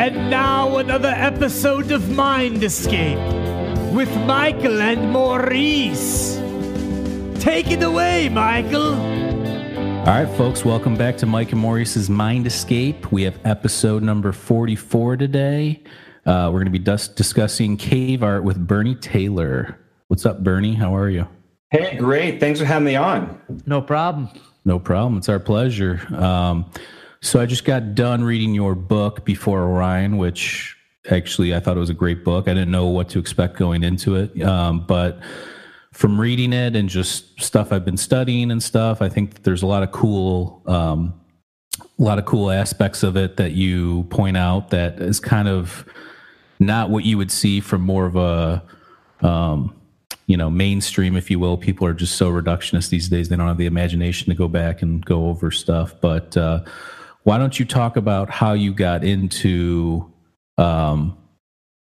And now another episode of Mind Escape with Michael and Maurice. Take it away, Michael. All right, folks, welcome back to Mike and Maurice's Mind Escape. We have episode number 44 today. Uh, we're going to be dus- discussing cave art with Bernie Taylor. What's up, Bernie? How are you? Hey, great. Thanks for having me on. No problem. No problem. It's our pleasure. Um, so I just got done reading your book, Before Orion, which actually I thought it was a great book. I didn't know what to expect going into it. Um, but from reading it and just stuff I've been studying and stuff, I think there's a lot of cool, um, a lot of cool aspects of it that you point out that is kind of not what you would see from more of a, um, you know, mainstream, if you will. People are just so reductionist these days; they don't have the imagination to go back and go over stuff. But uh, why don't you talk about how you got into um,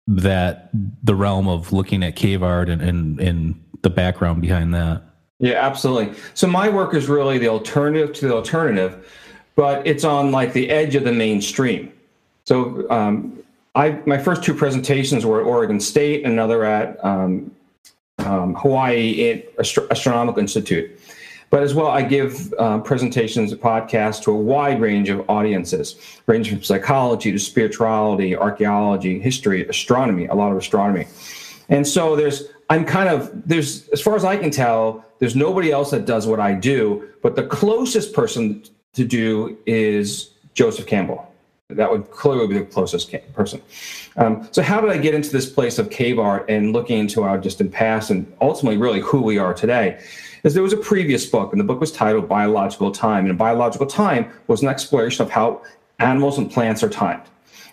that the realm of looking at cave art and, and, and the background behind that? Yeah, absolutely. So my work is really the alternative to the alternative, but it's on like the edge of the mainstream. So um, I my first two presentations were at Oregon State another at um, um, Hawaii Astro- Astronomical Institute. But as well, I give uh, presentations, podcasts to a wide range of audiences, ranging from psychology to spirituality, archaeology, history, astronomy, a lot of astronomy. And so there's, I'm kind of, there's, as far as I can tell, there's nobody else that does what I do, but the closest person to do is Joseph Campbell. That would clearly be the closest person. Um, so, how did I get into this place of cave art and looking into our distant past and ultimately really who we are today? Is there was a previous book, and the book was titled Biological Time. And Biological Time was an exploration of how animals and plants are timed.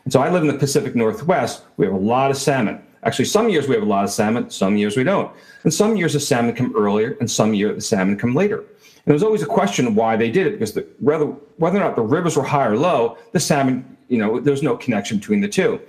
And so I live in the Pacific Northwest. We have a lot of salmon. Actually, some years we have a lot of salmon, some years we don't. And some years the salmon come earlier, and some years the salmon come later. And there's always a question why they did it, because the, whether, whether or not the rivers were high or low, the salmon, you know, there's no connection between the two.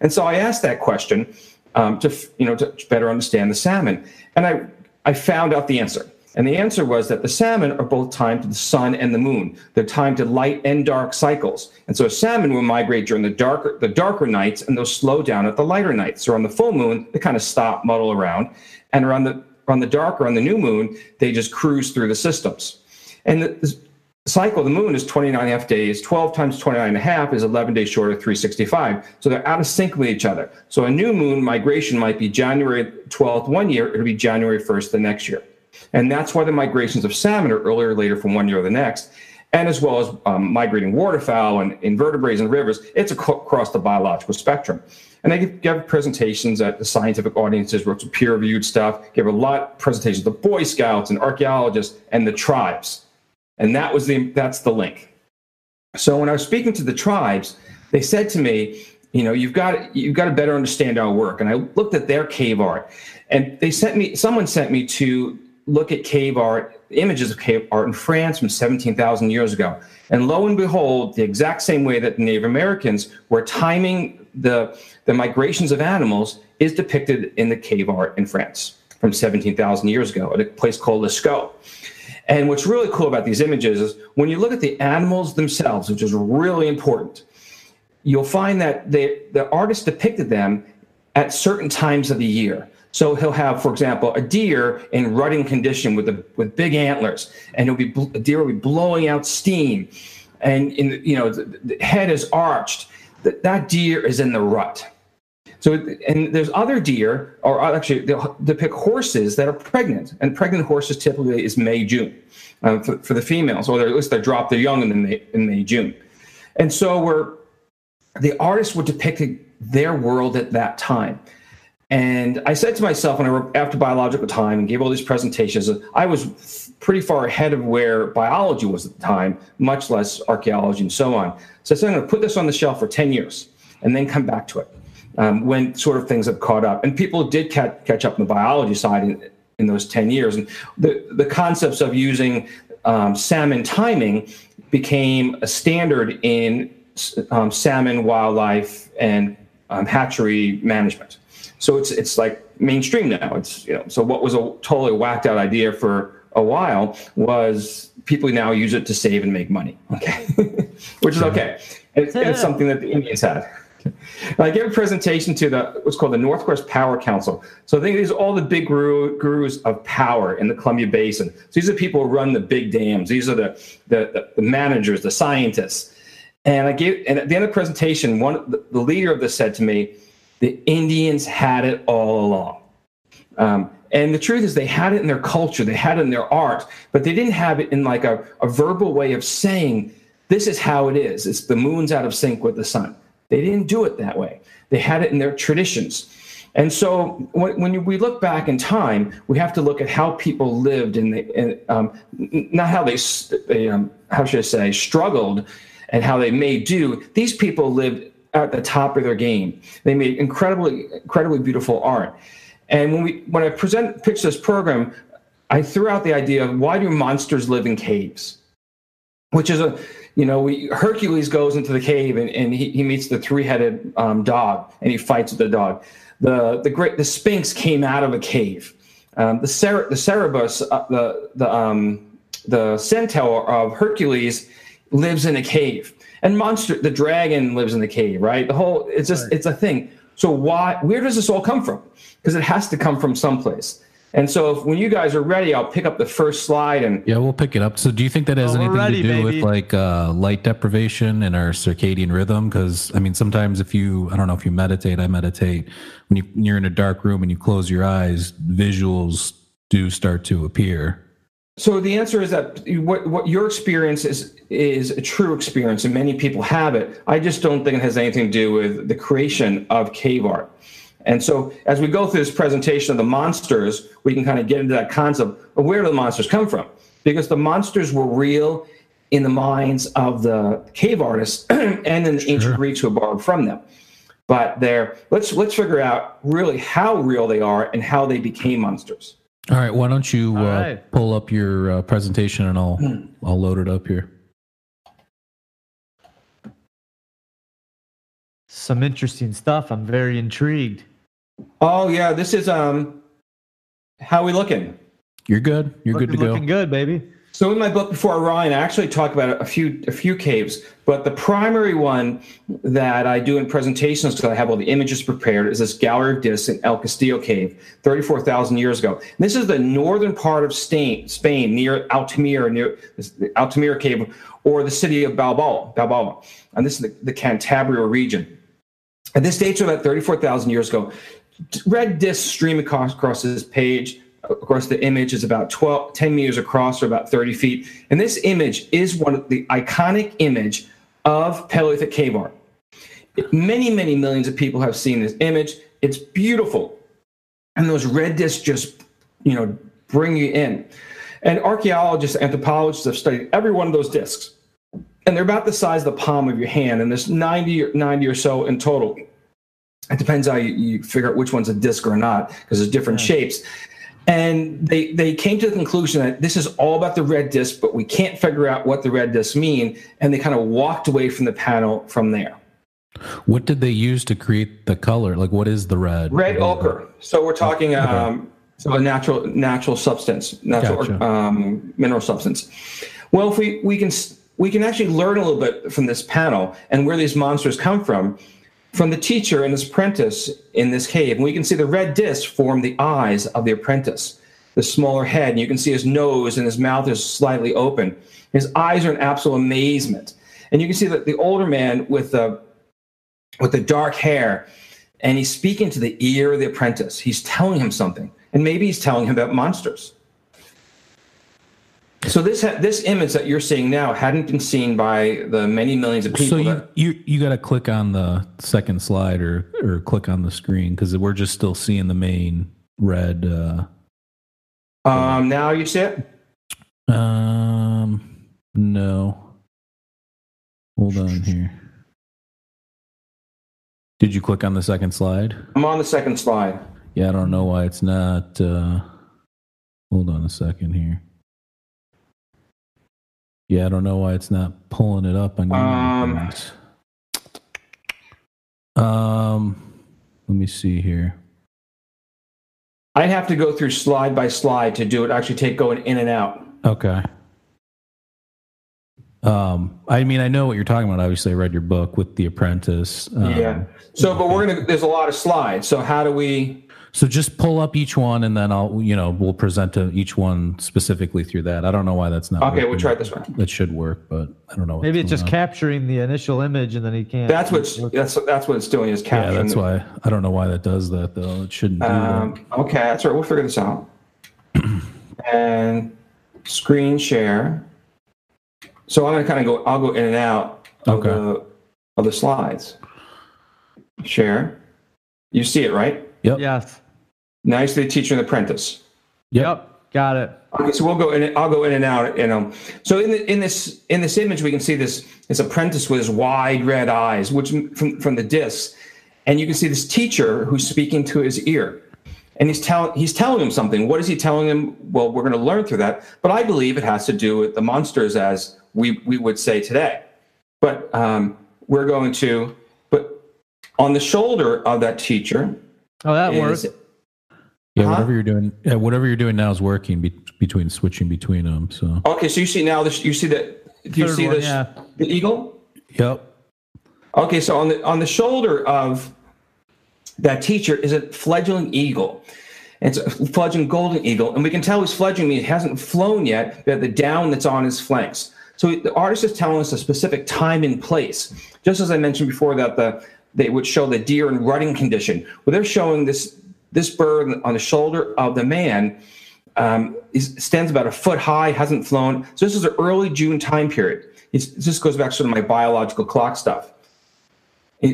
And so I asked that question um, to, you know, to better understand the salmon. And I, I found out the answer. And the answer was that the salmon are both timed to the sun and the moon. They're timed to light and dark cycles. And so salmon will migrate during the darker, the darker nights and they'll slow down at the lighter nights. So on the full moon, they kind of stop, muddle around. And around the, on the darker, on the new moon, they just cruise through the systems. And the, cycle of the moon is 29 and a half days. 12 times 29 and a half is 11 days short of 365. So they're out of sync with each other. So a new moon migration might be January 12th one year, it'll be January 1st the next year. And that's why the migrations of salmon are earlier or later from one year to the next. And as well as um, migrating waterfowl and invertebrates and rivers, it's across the biological spectrum. And I give, presentations at the scientific audiences, wrote some peer reviewed stuff, gave a lot of presentations to Boy Scouts and archaeologists and the tribes. And that was the that's the link. So when I was speaking to the tribes, they said to me, you know, you've got you've got to better understand our work. And I looked at their cave art, and they sent me someone sent me to look at cave art, images of cave art in France from 17,000 years ago. And lo and behold, the exact same way that the Native Americans were timing the, the migrations of animals is depicted in the cave art in France from 17,000 years ago at a place called Lascaux. And what's really cool about these images is when you look at the animals themselves, which is really important, you'll find that they, the artist depicted them at certain times of the year. So he'll have, for example, a deer in rutting condition with the, with big antlers, and it'll be a deer will be blowing out steam, and in the, you know the, the head is arched. That, that deer is in the rut. So and there's other deer, or actually they'll depict horses that are pregnant, and pregnant horses typically is May June uh, for, for, the females, or at least they drop their young in May, in May June, and so we're the artists were depicting their world at that time. And I said to myself when I wrote after biological time and gave all these presentations, I was pretty far ahead of where biology was at the time, much less archaeology and so on. So I said, I'm going to put this on the shelf for 10 years and then come back to it um, when sort of things have caught up. And people did catch, catch up on the biology side in, in those 10 years. And the, the concepts of using um, salmon timing became a standard in um, salmon wildlife and um, hatchery management. So it's it's like mainstream now. It's you know so what was a totally whacked out idea for a while was people now use it to save and make money. Okay, which is okay. It's, it's something that the Indians had. I gave a presentation to the what's called the Northwest Power Council. So I think these are all the big guru, gurus of power in the Columbia Basin. So these are people who run the big dams. These are the, the, the managers, the scientists. And I gave, and at the end of the presentation, one the leader of this said to me, "The Indians had it all along." Um, and the truth is, they had it in their culture, they had it in their art, but they didn't have it in like a, a verbal way of saying, "This is how it is." It's the moon's out of sync with the sun. They didn't do it that way. They had it in their traditions. And so when, when we look back in time, we have to look at how people lived and, and um, not how they, they um, how should I say, struggled and how they made do. These people lived at the top of their game. They made incredibly, incredibly beautiful art. And when we, when I present, pitched this program, I threw out the idea of why do monsters live in caves? Which is a, you know, we, Hercules goes into the cave and, and he, he meets the three-headed um, dog and he fights with the dog. The the great the Sphinx came out of a cave. Um, the Cer- the Cerberus, uh, the the um, the centaur of Hercules, lives in a cave. And monster, the dragon lives in the cave, right? The whole it's just right. it's a thing. So why? Where does this all come from? Because it has to come from someplace. And so if, when you guys are ready, I'll pick up the first slide and yeah, we'll pick it up. So do you think that has oh, anything ready, to do baby. with like uh, light deprivation and our circadian rhythm? Because I mean, sometimes if you, I don't know if you meditate, I meditate. When you when you're in a dark room and you close your eyes, visuals do start to appear. So the answer is that what what your experience is is a true experience, and many people have it. I just don't think it has anything to do with the creation of cave art. And so as we go through this presentation of the monsters, we can kind of get into that concept of where do the monsters come from? Because the monsters were real in the minds of the cave artists and in the sure. ancient Greeks who borrowed from them. But there, let's let's figure out really how real they are and how they became monsters. All right, why don't you uh, right. pull up your uh, presentation and I'll. I'll load it up here. Some interesting stuff. I'm very intrigued. Oh yeah, this is um how we looking? You're good. You're looking, good to go. Looking good, baby. So in my book before Orion, I actually talk about a few a few caves, but the primary one that I do in presentations because I have all the images prepared is this gallery of discs in El Castillo cave, 34,000 years ago. And this is the northern part of Spain, Spain near Altamira, near Altamira cave, or the city of Bilbao, Bilbao. And this is the, the Cantabria region. And this dates to about 34,000 years ago red disc stream across, across this page. Of course, the image is about 12, 10 meters across or about 30 feet. And this image is one of the iconic image of Paleolithic cave art. Many, many millions of people have seen this image. It's beautiful. And those red discs just, you know, bring you in. And archaeologists, anthropologists have studied every one of those discs. And they're about the size of the palm of your hand. And there's 90, or, 90 or so in total it depends how you, you figure out which one's a disc or not because there's different yeah. shapes and they they came to the conclusion that this is all about the red disc but we can't figure out what the red discs mean. And they kind of walked away from the panel from there. What did they use to create the color? Like what is the red? Red ochre. so we're talking okay. um, so a natural natural substance natural gotcha. um, mineral substance. Well if we we can we can actually learn a little bit from this panel and where these monsters come from from the teacher and his apprentice in this cave. And we can see the red disc form the eyes of the apprentice, the smaller head. And you can see his nose and his mouth is slightly open. His eyes are in absolute amazement. And you can see that the older man with the with the dark hair, and he's speaking to the ear of the apprentice. He's telling him something. And maybe he's telling him about monsters. So this this image that you're seeing now hadn't been seen by the many millions of people. So you you, you got to click on the second slide or or click on the screen because we're just still seeing the main red. Uh, um. Now you see it. Um. No. Hold on here. Did you click on the second slide? I'm on the second slide. Yeah, I don't know why it's not. Uh, hold on a second here. Yeah, I don't know why it's not pulling it up on um, um let me see here. I'd have to go through slide by slide to do it. Actually, take going in and out. Okay. Um, I mean, I know what you're talking about. Obviously, I read your book with The Apprentice. Um, yeah. So, but we're gonna. There's a lot of slides. So how do we? So just pull up each one, and then I'll, you know, we'll present to each one specifically through that. I don't know why that's not. Okay, working. we'll try it this way. That should work, but I don't know. what's Maybe it's just on. capturing the initial image and then he can't. That's what's that's that's what it's doing is capturing. Yeah, that's why I don't know why that does that though. It shouldn't do Um, okay, that's right. We'll figure this out. and screen share. So I'm gonna kind of go. I'll go in and out of Okay. the of the slides. Share. You see it, right? That. Yep. Yes. Nicely, teacher and apprentice. Yep. Yep. Got it. Okay, so we'll go in. I'll go in and out. You know, so in the, in this in this image, we can see this this apprentice with his wide red eyes, which from from the disc, and you can see this teacher who's speaking to his ear, and he's telling he's telling him something. What is he telling him? Well, we're going to learn through that, but I believe it has to do with the monsters as we we would say today. But um, we're going to, but on the shoulder of that teacher Oh, that is works. Yeah, Huh? whatever you're doing, yeah, whatever you're doing now is working be- between switching between them. So, okay. So you see now this. You see that. You Third see one, this? yeah. The eagle. yep. Okay, so on the on the shoulder of that teacher is a fledgling eagle. It's a fledgling golden eagle, and we can tell he's fledgling. He hasn't flown yet. But the down that's on his flanks. So the artist is telling us a specific time and place. Just as I mentioned before, that the they would show the deer in rutting condition. Well, they're showing this this bird on the shoulder of the man. Um, stands about a foot high, hasn't flown. So this is an early June time period. It's, this goes back to sort of my biological clock stuff.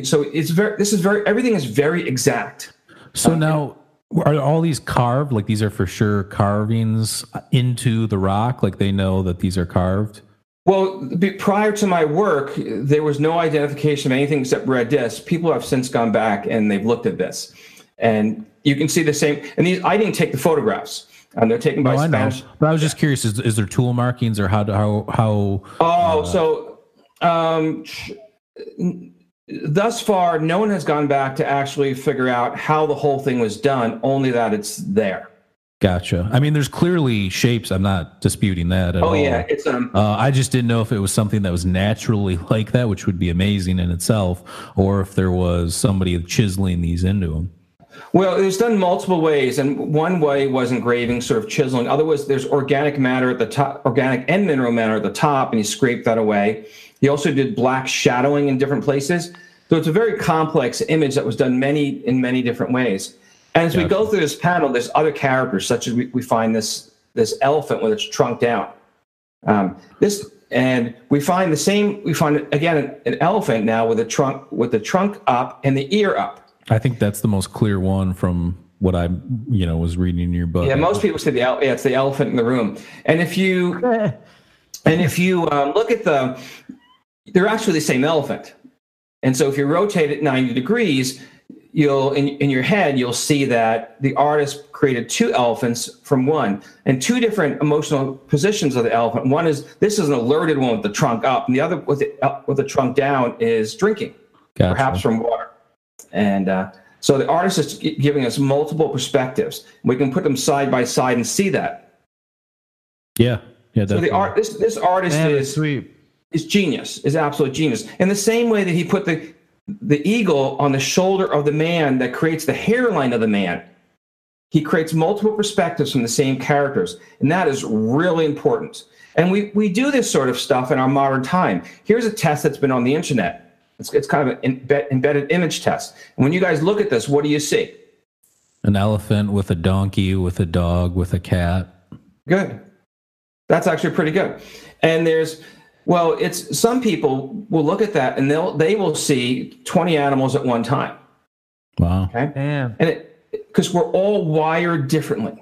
So it's very. This is very. Everything is very exact. So now, are all these carved? Like these are for sure carvings into the rock? Like they know that these are carved? Well, prior to my work, there was no identification of anything except red discs. People have since gone back and they've looked at this, and you can see the same. And these, I didn't take the photographs. And they're taken by Oh, I. Spanish. But I was just curious: is, is there tool markings or how how how? Oh, so um, thus far, no one has gone back to actually figure out how the whole thing was done. Only that it's there. Gotcha. I mean, there's clearly shapes. I'm not disputing that at Oh all. yeah, it's um. Uh, I just didn't know if it was something that was naturally like that, which would be amazing in itself, or if there was somebody chiseling these into them. Well, it was done multiple ways, and one way was engraving, sort of chiseling. Other was there's organic matter at the top, organic and mineral matter at the top, and he scraped that away. He also did black shadowing in different places. So it's a very complex image that was done many in many different ways. And as we go through this panel, there's other characters, such as we, we find this this elephant with its trunk down. Um, this and we find the same. We find again an, an elephant now with a trunk with the trunk up and the ear up. I think that's the most clear one from what I, you know, was reading in your book. Yeah, most people say the yeah, it's the elephant in the room. And if you and if you um, look at the, they're actually the same elephant. And so if you rotate it 90 degrees, you'll in, in your head you'll see that the artist created two elephants from one and two different emotional positions of the elephant. One is this is an alerted one with the trunk up, and the other with the uh, with the trunk down is drinking, Gotcha. perhaps from water. And uh, so the artist is giving us multiple perspectives. We can put them side by side and see that. Yeah, yeah. So the art, this this artist Man, is sweet. is genius, is absolute genius. In the same way that he put the the eagle on the shoulder of the man that creates the hairline of the man, he creates multiple perspectives from the same characters, and that is really important. And we we do this sort of stuff in our modern time. Here's a test that's been on the internet. It's, it's kind of an embedded image test. And when you guys look at this, what do you see? An elephant with a donkey, with a dog, with a cat. Good. That's actually pretty good. And there's well, it's some people will look at that and they'll they will see 20 animals at one time. Wow. Okay. Damn. And it because we're all wired differently.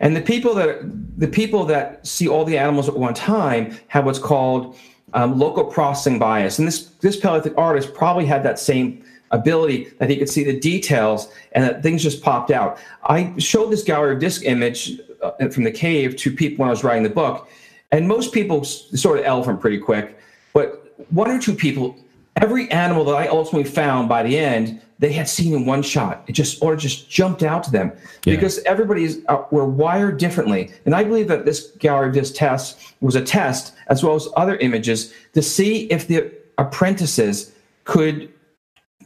And the people that the people that see all the animals at one time have what's called um, local processing bias. And this this Paleolithic artist probably had that same ability that he could see the details and that things just popped out. I showed this gallery of disc image uh, from the cave to people when I was writing the book, and most people sort of elephant pretty quick, but one or two people every animal that I ultimately found by the end, they had seen in one shot. It just or it just jumped out to them Yeah. because everybody's uh, we're wired differently, and I believe that this gallery of this test was a test as well as other images to see if the apprentices could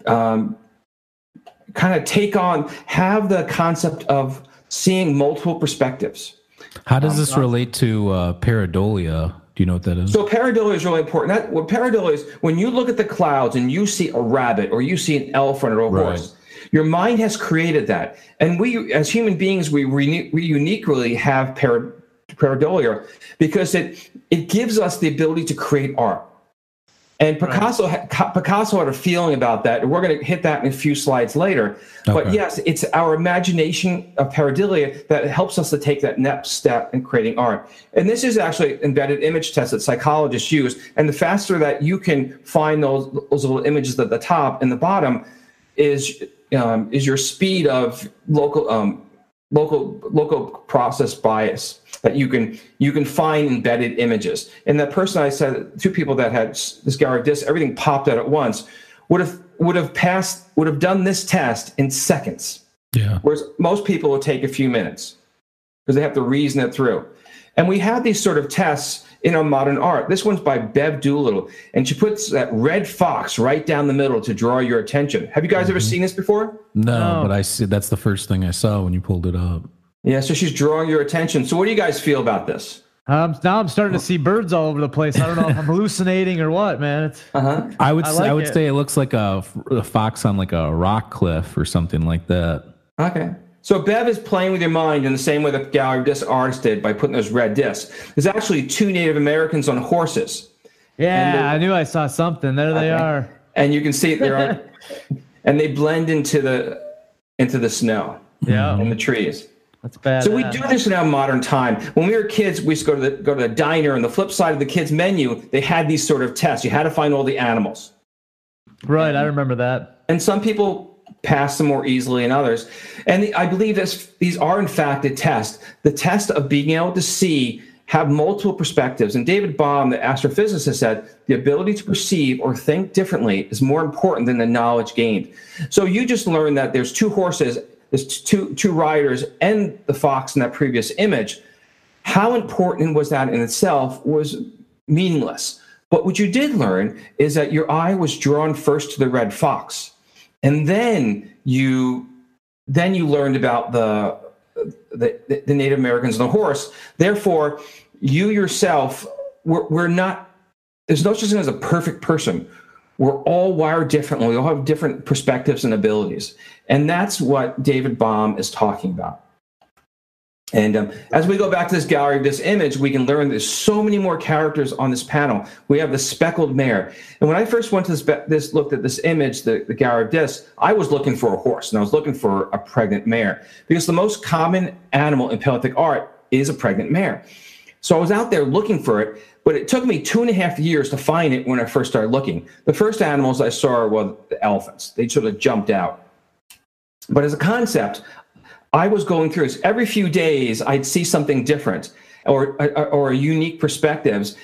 um, kind of take on have the concept of seeing multiple perspectives. How does this relate to uh, pareidolia? Do you know what that is? So pareidolia is really important. That, what pareidolia is, when you look at the clouds and you see a rabbit or you see an elephant or a Right. horse, your mind has created that. And we, as human beings, we, re- we uniquely have pareidolia because it, it gives us the ability to create art. And Picasso, ha- Picasso had a feeling about that. We're going to hit that in a few slides later. But yes, it's our imagination of pareidolia that helps us to take that next step in creating art. And this is actually embedded image tests that psychologists use. And the faster that you can find those, those little images at the top and the bottom is um, is your speed of local um, local local process bias that you can you can find embedded images. And that person I said, two people that had s- this everything popped out at once, would have would have passed would have done this test in seconds, yeah. whereas most people would take a few minutes because they have to reason it through. And we have these sort of tests in our modern art. This one's by Bev Doolittle, and she puts that red fox right down the middle to draw your attention. Have you guys ever seen this before? No, No. but I see that's the first thing I saw when you pulled it up. Yeah, so she's drawing your attention. So what do you guys feel about this? Um, now I'm starting to see birds all over the place. I don't know if I'm hallucinating or what, man. It's, Uh-huh. I would I say, I would it. say it looks like a, a fox on like a rock cliff or something like that. Okay. So Bev is playing with your mind in the same way that Gallery of Disc artist did by putting those red discs. There's actually two Native Americans on horses, yeah, And I knew I saw something. There they are. and you can see it there, on- and they blend into the into the snow Yeah, and the trees. that's bad. So we do this in our modern time. When we were kids, we used to go to the go to the diner, and the flip side of the kids' menu, they had these sort of tests. You had to find all the animals. Right, I remember that. and some people pass them more easily than others. And the, I believe this, these are in fact a test, the test of being able to see, have multiple perspectives. And David Bohm, the astrophysicist, said the ability to perceive or think differently is more important than the knowledge gained. So you just learned that there's two horses, there's two two riders, and the fox in that previous image. How important was that in itself was meaningless. But what you did learn is that your eye was drawn first to the red fox and then you then you learned about the the, the Native Americans and the horse. Therefore, you yourself we're, we're not. There's no such thing as a perfect person. We're all wired differently. We all have different perspectives and abilities, and that's what David Bohm is talking about. And um, as we go back to this gallery of this image, we can learn there's so many more characters on this panel. We have the speckled mare. And when I first went to this, this looked at this image, the, the gallery of this, I was looking for a horse and I was looking for a pregnant mare because the most common animal in Paleolithic art is a pregnant mare. So I was out there looking for it, but it took me two and a half years to find it when I first started looking. The first animals I saw were the elephants. They sort of jumped out. But as a concept, I was going through this every few days. I'd see something different, or or, or unique perspectives,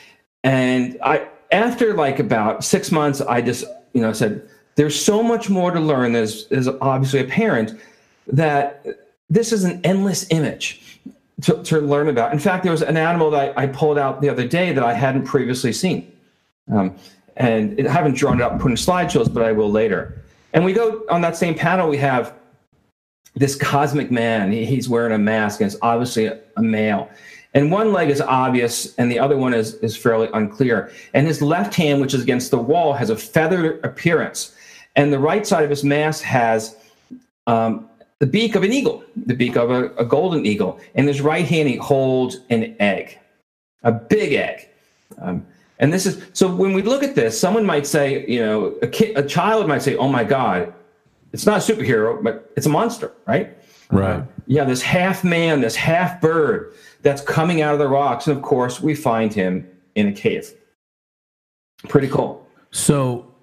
and I after like about six months, I just you know said, "There's so much more to learn." There's is obviously apparent that this is an endless image to, to learn about. In fact, there was an animal that I, I pulled out the other day that I hadn't previously seen, um, and I haven't drawn it up and put in slideshows, but I will later. And we go on that same panel. We have this cosmic man. He, he's wearing a mask and it's obviously a, a male. And one leg is obvious and the other one is, is fairly unclear. And his left hand, which is against the wall, has a feathered appearance. And the right side of his mask has um, the beak of an eagle, the beak of a, a golden eagle. And his right hand, he holds an egg, a big egg. Um, and this is so when we look at this, someone might say, you know, a, kid, a child might say, oh my God, it's not a superhero, but it's a monster, right? Right. Yeah, this half man, this half bird that's coming out of the rocks. And of course, we find him in a cave. Pretty cool. So,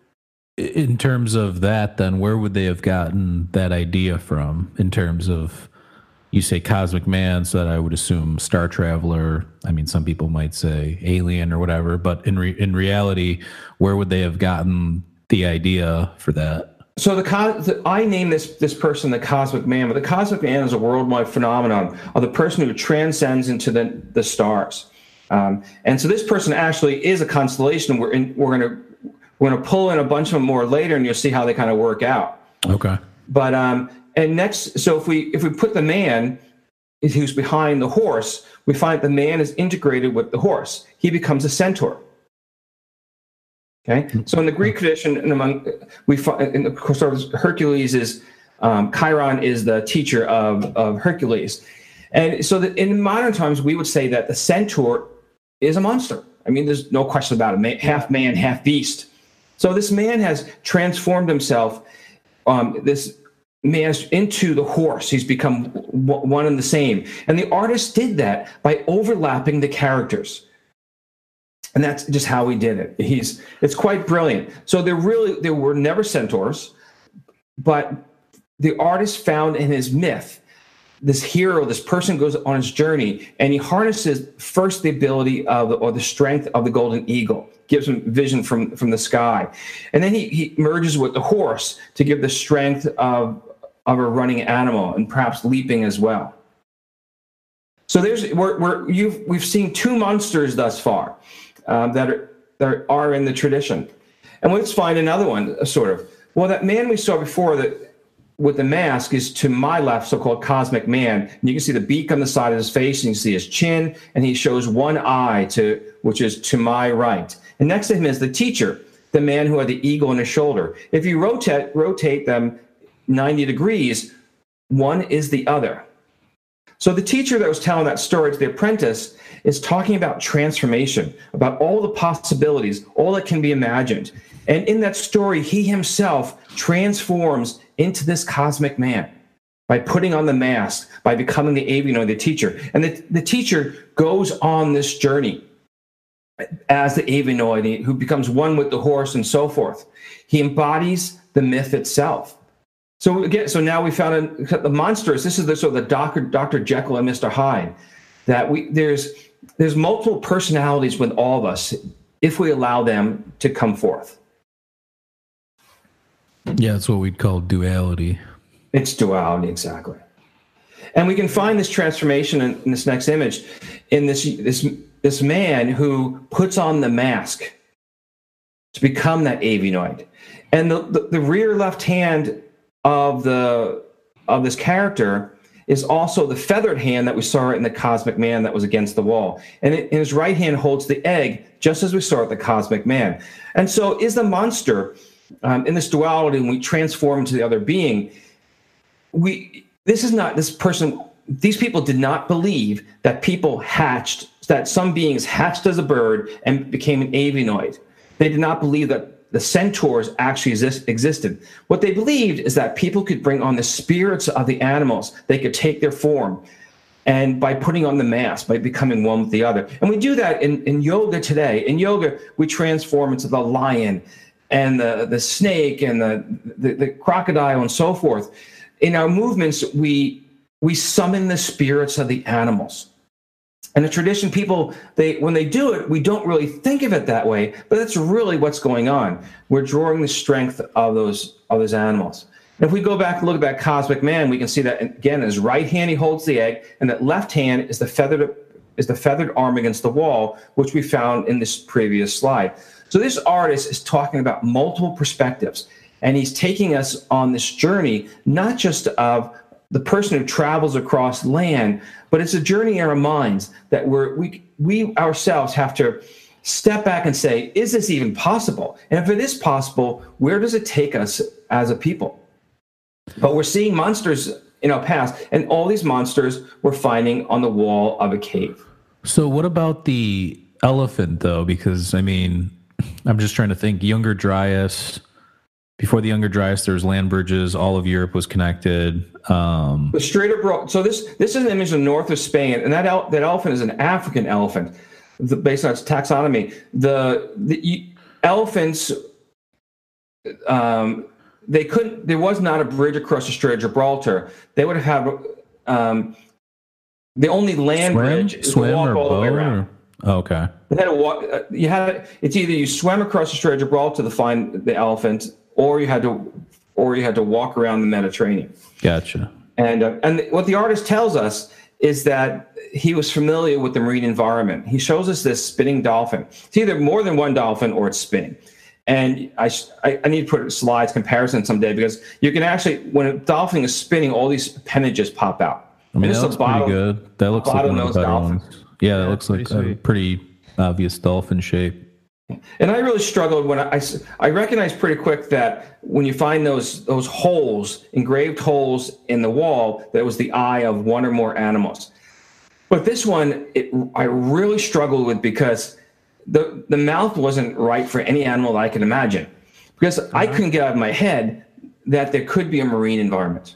in terms of that, then where would they have gotten that idea from? In terms of, you say cosmic man, so that I would assume star traveler. I mean, some people might say alien or whatever, but in re- in reality, where would they have gotten the idea for that? So the, the I name this this person the cosmic man, but the cosmic man is a worldwide phenomenon of the person who transcends into the the stars. Um, and so this person actually is a constellation. We're in, we're going to we're to pull in a bunch of them more later, and you'll see how they kind of work out. Okay. But um, and next, so if we if we put the man who's behind the horse, we find the man is integrated with the horse. He becomes a centaur. Okay, so in the Greek tradition, and among we find, in the course of Hercules is um, Chiron is the teacher of of Hercules, and so that in modern times we would say that the centaur is a monster. I mean, there's no question about it. half man, half beast. So this man has transformed himself. Um, this man into the horse. He's become one and the same. And the artist did that by overlapping the characters. And that's just how he did it. He's it's quite brilliant. So there really there were never centaurs, but the artist found in his myth this hero, this person goes on his journey, and he harnesses first the ability of or the strength of the golden eagle, gives him vision from from the sky, and then he, he merges with the horse to give the strength of of a running animal and perhaps leaping as well. So there's we're, we're you've we've seen two monsters thus far um, that are that are in the tradition, and let's find another one. Sort of well, that man we saw before that with the mask is to my left, so-called cosmic man. And you can see the beak on the side of his face, and you see his chin, and he shows one eye to which is to my right. And next to him is the teacher, the man who had the eagle on his shoulder. If you rotate rotate them 90 degrees, one is the other. So the teacher that was telling that story to the apprentice is talking about transformation, about all the possibilities, all that can be imagined. And in that story, he himself transforms into this cosmic man by putting on the mask, by becoming the avian the teacher. And the, the teacher goes on this journey as the avianoid who becomes one with the horse and so forth. He embodies the myth itself. So again, so now we found a, the monsters. This is the sort of the Doctor Doctor Jekyll and Mister Hyde. That we there's there's multiple personalities with all of us if we allow them to come forth. Yeah, that's what we'd call duality. It's duality, exactly. And we can find this transformation in, in this next image in this this this man who puts on the mask to become that avianoid. And the, the, the rear left hand of the of this character is also the feathered hand that we saw in the cosmic man that was against the wall. And in his right hand holds the egg, just as we saw at the cosmic man. And so is the monster um, in this duality, when we transform into the other being, we this is not this person, these people did not believe that people hatched, that some beings hatched as a bird and became an avianoid. They did not believe that the centaurs actually exist, existed. What they believed is that people could bring on the spirits of the animals, they could take their form. And by putting on the mask, by becoming one with the other. And we do that in, in yoga today. In yoga, we transform into the lion and the, the snake and the, the, the crocodile and so forth. In our movements, we, we summon the spirits of the animals. And the tradition, people, they when they do it, we don't really think of it that way, but that's really what's going on. We're drawing the strength of those of those animals. And if we go back and look at that cosmic man, we can see that again, his right hand he holds the egg, and that left hand is the feathered is the feathered arm against the wall, which we found in this previous slide. So this artist is talking about multiple perspectives, and he's taking us on this journey, not just of the person who travels across land, but it's a journey in our minds that we're, we we ourselves have to step back and say, is this even possible? And if it is possible, where does it take us as a people? But we're seeing monsters in our past, and all these monsters we're finding on the wall of a cave. So, what about the elephant, though? Because I mean, I'm just trying to think. Younger Dryas, before the Younger Dryas, there was land bridges. All of Europe was connected. Um, the Strait of Bro- So this this is an image of north of Spain, and that el- that elephant is an African elephant, the, based on its taxonomy. The the elephants, um, they couldn't. There was not a bridge across the Strait of Gibraltar. They would have had um, the only land swim, bridge is swim walk or all the way boat around. or- Okay. You had to walk. uh, You had it's either you swam across the Strait of Gibraltar to find the elephant, or you had to, or you had to walk around the Mediterranean. Gotcha. And uh, and what the artist tells us is that he was familiar with the marine environment. He shows us this spinning dolphin. It's either more than one dolphin or it's spinning. And I, I, I need to put slides comparison someday because you can actually, when a dolphin is spinning, all these appendages pop out. I mean, And this looks a bottle- pretty good. That looks like one of bottlenose the better dolphin. ones. Yeah, that looks like pretty a pretty obvious dolphin shape. And I really struggled when I I recognized pretty quick that when you find those those holes, engraved holes in the wall, that was the eye of one or more animals. But this one, it, I really struggled with because the the mouth wasn't right for any animal that I could imagine, because I uh-huh. couldn't get out of my head that there could be a marine environment.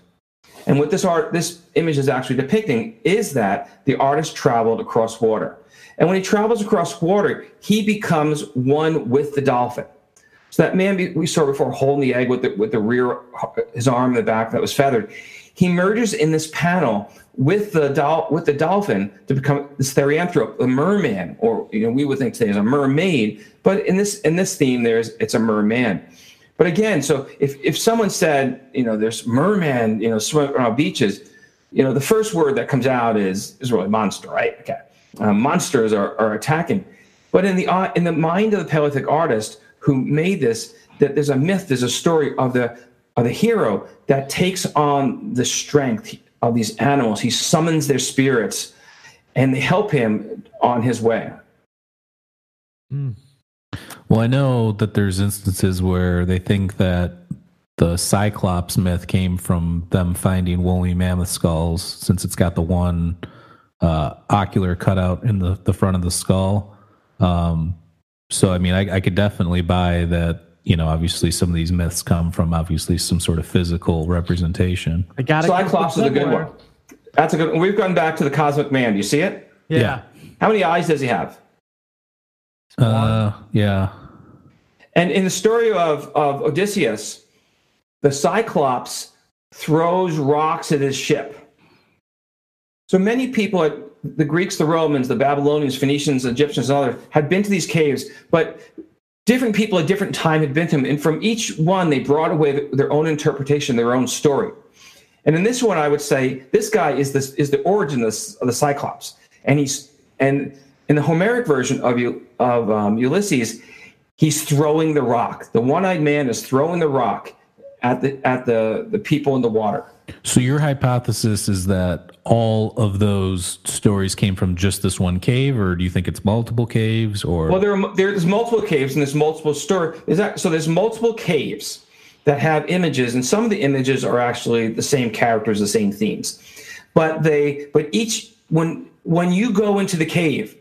And what this art, this image is actually depicting is that the artist traveled across water. And when he travels across water, he becomes one with the dolphin. So that man we saw before holding the egg with the, with the rear, his arm in the back that was feathered, he merges in this panel with the dol- with the dolphin to become this therianthrope, a merman, or you know we would think today is a mermaid, but in this in this theme there's it's a merman. But again, so if, if someone said, you know, there's merman, you know, swimming around beaches, you know, the first word that comes out is is really monster, right? Okay, uh, monsters are, are attacking. But in the uh, in the mind of the Paleolithic artist who made this, that there's a myth, there's a story of the of the hero that takes on the strength of these animals. He summons their spirits, and they help him on his way. Well, I know that there's instances where they think that the Cyclops myth came from them finding woolly mammoth skulls, since it's got the one uh, ocular cutout in the, the front of the skull. Um, so, I mean, I, I could definitely buy that. You know, obviously, some of these myths come from obviously some sort of physical representation. I got it. Cyclops is a good one. That's a good. one. We've gone back to the cosmic man. Do you see it? Yeah. Yeah. How many eyes does he have? Uh, yeah. And in the story of, of Odysseus, the Cyclops throws rocks at his ship. So many people, the Greeks, the Romans, the Babylonians, Phoenicians, Egyptians, and others, had been to these caves, but different people at different time had been to them. And from each one, they brought away their own interpretation, their own story. And in this one, I would say this guy is this is the origin of, the Cyclops, and he's and in the Homeric version of of um, Ulysses, he's throwing the rock. The one-eyed man is throwing the rock at the at the the people in the water. So your hypothesis is that all of those stories came from just this one cave, or do you think it's multiple caves? Or Well, there are, there's multiple caves and there's multiple story. That so? There's multiple caves that have images, and some of the images are actually the same characters, the same themes, but they but each when when you go into the cave.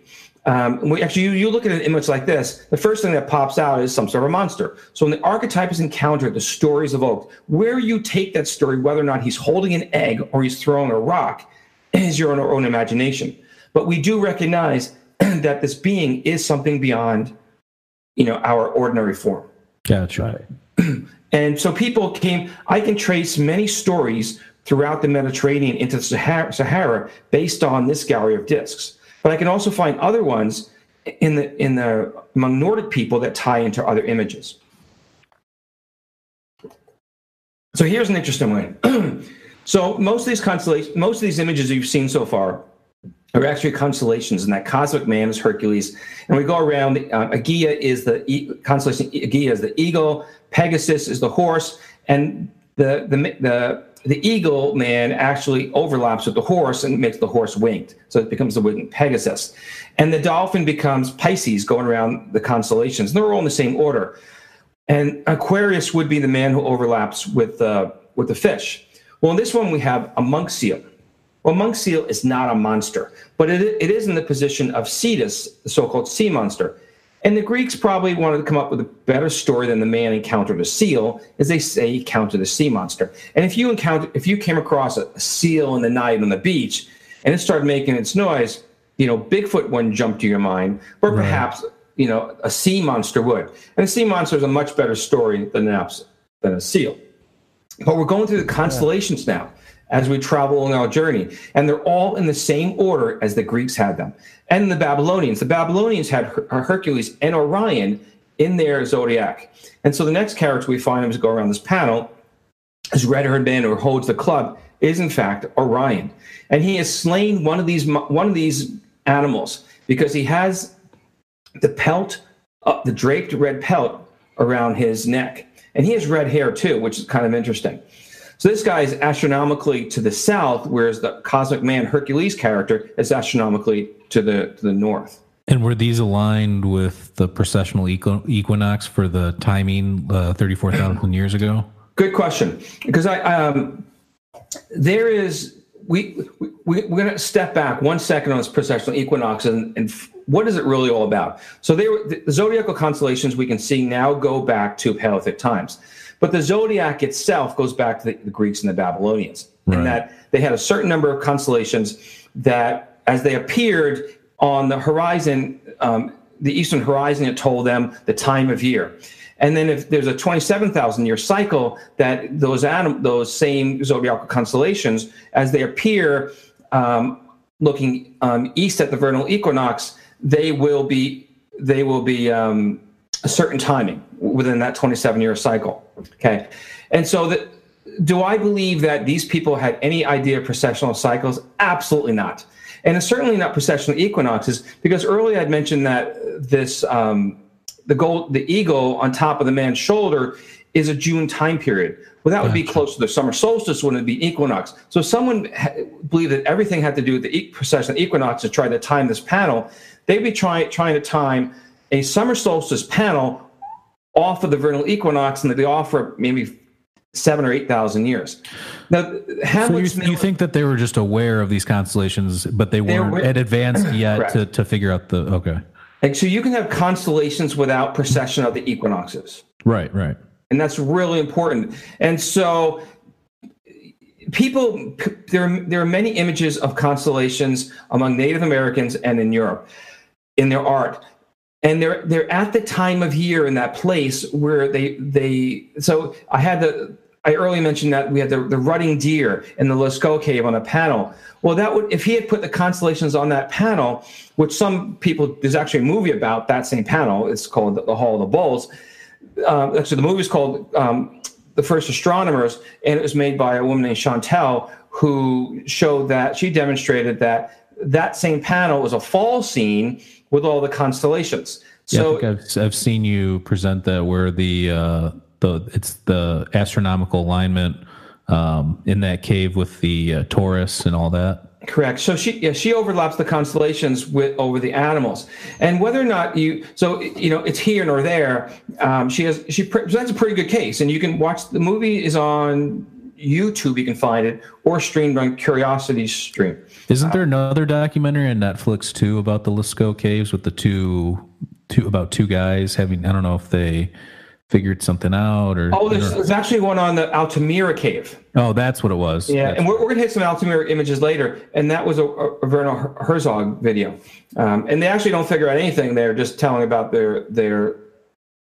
Um, we, actually, you, you look at an image like this, the first thing that pops out is some sort of a monster. So when the archetype is encountered, the story is evoked. Where you take that story, whether or not he's holding an egg or he's throwing a rock, is your own, own imagination. But we do recognize that this being is something beyond, you know, our ordinary form. gotcha. And so people came, I can trace many stories throughout the Mediterranean into the Sahara, Sahara based on this gallery of discs. But I can also find other ones in the in the among Nordic people that tie into other images. So here's an interesting one. so most of these constellations, most of these images you've seen so far are actually constellations, and that cosmic man is Hercules. And we go around. Uh, Aegea is the e- constellation. Aegea is the eagle. Pegasus is the horse, and the the the the eagle man actually overlaps with the horse and makes the horse winged. So it becomes the winged Pegasus, and the dolphin becomes Pisces, going around the constellations. And they're all in the same order. And Aquarius would be the man who overlaps with uh, with the fish. Well, in this one we have a monk seal. Well, monk seal is not a monster, but it, it is in the position of Cetus, the so-called sea monster. And the Greeks probably wanted to come up with a better story than the man encountered a seal, as they say he encountered a sea monster. And if you encounter, if you came across a, seal in the night on the beach, and it started making its noise, you know, Bigfoot wouldn't jump to your mind, or perhaps you know a sea monster would. And a sea monster is a much better story than an than a seal. But we're going through the constellations now. As we travel on our journey. And they're all in the same order as the Greeks had them. And the Babylonians. The Babylonians had Her- Hercules and Orion in their zodiac. And so the next character we find as we go around this panel is red haired man who holds the club is in fact Orion. And he has slain one of these one of these animals because he has the pelt, uh, the draped red pelt around his neck. And he has red hair too, which is kind of interesting. So this guy is astronomically to the south, whereas the cosmic man Hercules character is astronomically to the to the north. And were these aligned with the precessional equinox for the timing uh, 34,000 years ago? Good question. Because I, um, there is, we, we, we're going to step back one second on this precessional equinox and, and what is it really all about? So they were, the zodiacal constellations we can see now go back to Paleolithic times. But the zodiac itself goes back to the, the Greeks and the Babylonians. Right. And that they had a certain number of constellations that, as they appeared on the horizon, um, the eastern horizon, it told them the time of year. And then if there's a 27,000 year cycle, that those atom, those same zodiacal constellations, as they appear um, looking um, east at the vernal equinox, they will be they will be um, a certain timing within that 27 year cycle. Okay, and so that do I believe that these people had any idea of precessional cycles? Absolutely not. And it's certainly not precessional equinoxes because earlier I'd mentioned that this um, the gold the eagle on top of the man's shoulder is a June time period. Well, that would be close to the summer solstice when it would be equinox. So someone ha- believed that everything had to do with the e- precession equinox to try to time this panel. They'd be trying trying to time a summer solstice panel off of the vernal equinox, and that they'd be off for maybe seven or eight thousand years. Now, Hamlet. So you, you, think that they were just aware of these constellations, but they weren't at advanced yet to, to figure out the okay. Like so, you can have constellations without precession of the equinoxes. Right, right, and that's really important. And so people there there are many images of constellations among Native Americans and in Europe in their art and they're they're at the time of year in that place where they they so I had the I earlier mentioned that we had the, the rutting deer in the Lascaux cave on a panel. Well, that would if he had put the constellations on that panel, which some people there's actually a movie about that same panel. It's called the, the Hall of the Bulls. Uh, actually, the movie is called um, The First Astronomers, and it was made by a woman named Chantal who showed that she demonstrated that that same panel was a fall scene with all the constellations. So yeah, I've, I've seen you present that where the uh, the it's the astronomical alignment um, in that cave with the uh, Taurus and all that. Correct. So she yeah she overlaps the constellations with over the animals, and whether or not you so you know it's here nor there. Um, she has she presents a pretty good case, and you can watch the movie is on YouTube. You can find it or streamed on Curiosity Stream. Isn't there another documentary on Netflix too about the Lascaux caves with the two two about two guys having I don't know if they figured something out or oh there's, there's actually one on the altamira cave oh that's what it was yeah that's and we're, we're gonna hit some altamira images later and that was a, a werner herzog video um, and they actually don't figure out anything they're just telling about their their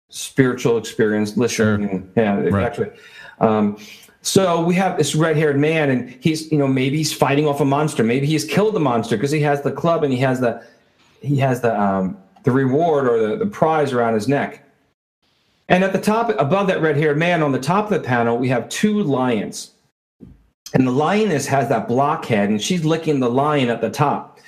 spiritual experience listening sure. yeah right. actually um, so we have this red-haired man and he's you know maybe he's fighting off a monster maybe he's killed the monster because he has the club and he has the he has the um, the reward or the, the prize around his neck and at the top, above that red haired man on the top of the panel, we have two lions. And the lioness has that blockhead, and she's licking the lion at the top.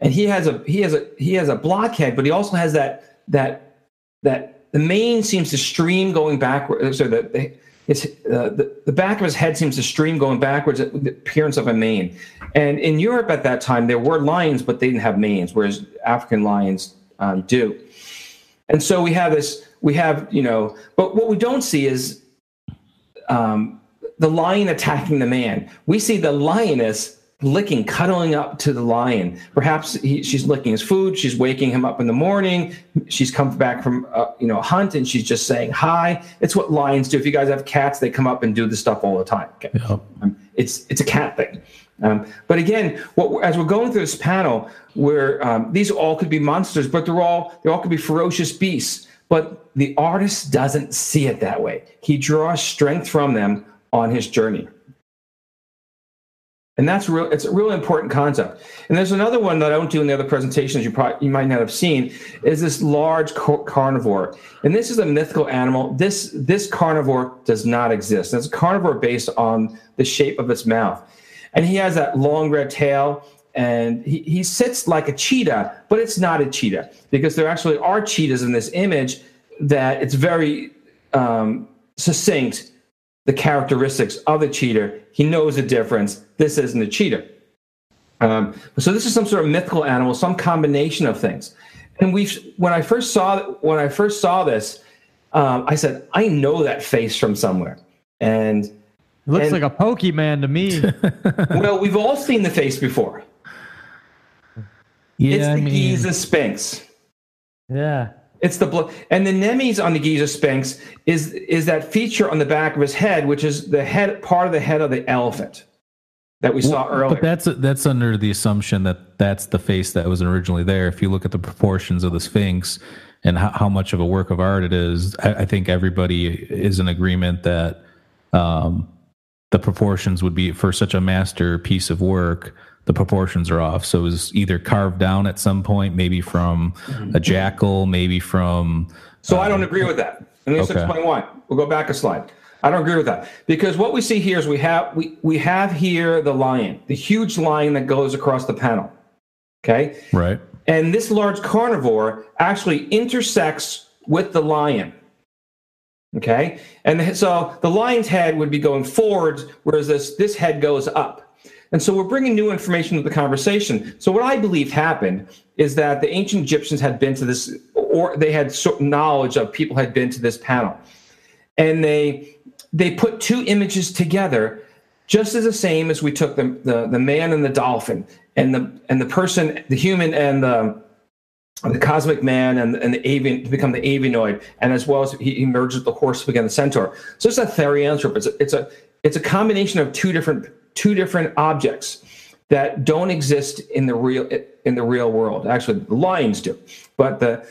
And he has a he has a he has a blockhead, but he also has that that that the mane seems to stream going backwards. So the his, uh, the, the back of his head seems to stream going backwards the appearance of a mane. And in Europe at that time, there were lions, but they didn't have manes, whereas African lions um, do. And so we have this we have, you know, but what we don't see is um, the lion attacking the man. We see the lioness licking, cuddling up to the lion. Perhaps he, she's licking his food. She's waking him up in the morning. She's come back from uh, you know a hunt, and she's just saying hi. It's what lions do. If you guys have cats, they come up and do this stuff all the time. Okay? Yeah. Um, it's it's a cat thing. Um, but again, what, as we're going through this panel, where um, these all could be monsters, but they're all they all could be ferocious beasts. But the artist doesn't see it that way. He draws strength from them on his journey. And that's real. It's a really important concept. And there's another one that I don't do in the other presentations. You probably you might not have seen is this large carnivore. And this is a mythical animal. This this carnivore does not exist. It's a carnivore based on the shape of its mouth, and he has that long red tail. And he, he sits like a cheetah, but it's not a cheetah because there actually are cheetahs in this image that it's very um, succinct the characteristics of the cheetah. He knows the difference. This isn't a cheetah. Um, so this is some sort of mythical animal, some combination of things. And we, when I first saw when I first saw this, um, I said, I know that face from somewhere. And it looks and, like a Pokemon to me. well, we've all seen the face before. Yeah, it's the I mean, Giza Sphinx. Yeah. It's the blood, and the nemes on the Giza Sphinx is is that feature on the back of his head, which is the head part of the head of the elephant that we saw earlier. But that's that's under the assumption that that's the face that was originally there. If you look at the proportions of the Sphinx and how, how much of a work of art it is, I, I think everybody is in agreement that um, the proportions would be for such a master piece of work the proportions are off. So it was either carved down at some point, maybe from a mm-hmm. jackal, maybe from. So I don't uh, agree with that. And let's okay. explain why. We'll go back a slide. I don't agree with that because what we see here is we have we we have here the lion, the huge lion that goes across the panel. Okay. Right. And this large carnivore actually intersects with the lion. Okay. And so the lion's head would be going forwards, whereas this this head goes up. And so we're bringing new information to the conversation. So what I believe happened is that the ancient Egyptians had been to this, or they had knowledge of people had been to this panel, and they they put two images together, just as the same as we took the the, the man and the dolphin, and the and the person, the human and the the cosmic man and, and the avian to become the avianoid, and as well as he, merged the horse to become the centaur. So it's a therianthrope. It's a, it's a it's a combination of two different two different objects that don't exist in the real in the real world. Actually, the lions do, but the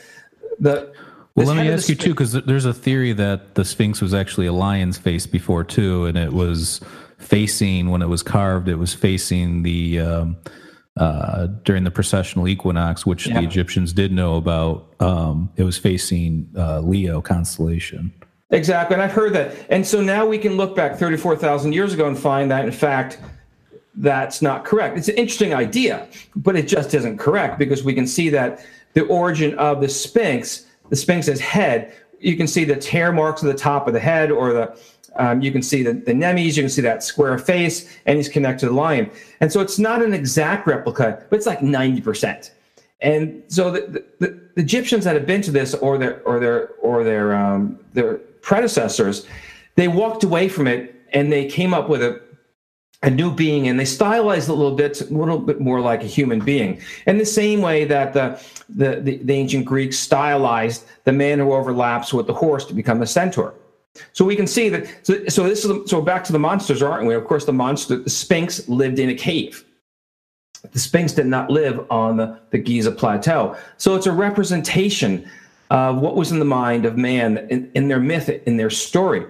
the well, let me ask you too, because there's a theory that the Sphinx was actually a lion's face before too, and it was facing when it was carved. It was facing the um, uh, during the precessional equinox, which yeah. the Egyptians did know about. Um, it was facing uh, Leo constellation. Exactly. And I've heard that. And so now we can look back 34,000 years ago and find that, in fact, that's not correct. It's an interesting idea, but it just isn't correct because we can see that the origin of the Sphinx, the Sphinx's head, you can see the tear marks at the top of the head or the um, you can see the, the nemes, you can see that square face, and he's connected to the lion. And so it's not an exact replica, but it's like 90%. And so the, the, the Egyptians that have been to this or their or their or their um, their predecessors, they walked away from it and they came up with a, a new being and they stylized a little bit, a little bit more like a human being. In the same way that the, the, the, the ancient Greeks stylized the man who overlaps with the horse to become a centaur. So we can see that. So, so this is so back to the monsters, aren't we? Of course, the monster, the Sphinx, lived in a cave. The Sphinx did not live on the, the Giza plateau. So it's a representation of what was in the mind of man in, in their myth, in their story.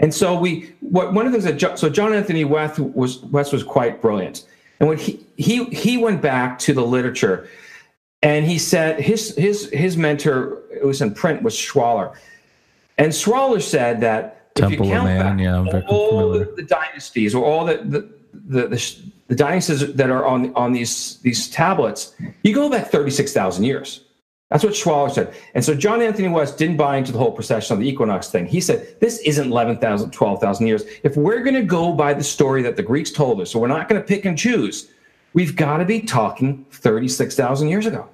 And so we, what, one of the things that, so John Anthony West was, West was quite brilliant. And when he, he, he went back to the literature and he said his, his, his mentor, it was in print, was Schwaller. And Schwaller said that Temple if you count Man, back yeah, all the, the, dynasties or all the, the, the, the, the dynasties that are on, on these, these tablets, you go back 36,000 years. That's what Schwaller said. And so John Anthony West didn't buy into the whole precession of the equinox thing. He said, this isn't 11,000, 12,000 years. If we're going to go by the story that the Greeks told us, so we're not going to pick and choose, we've got to be talking 36,000 years ago.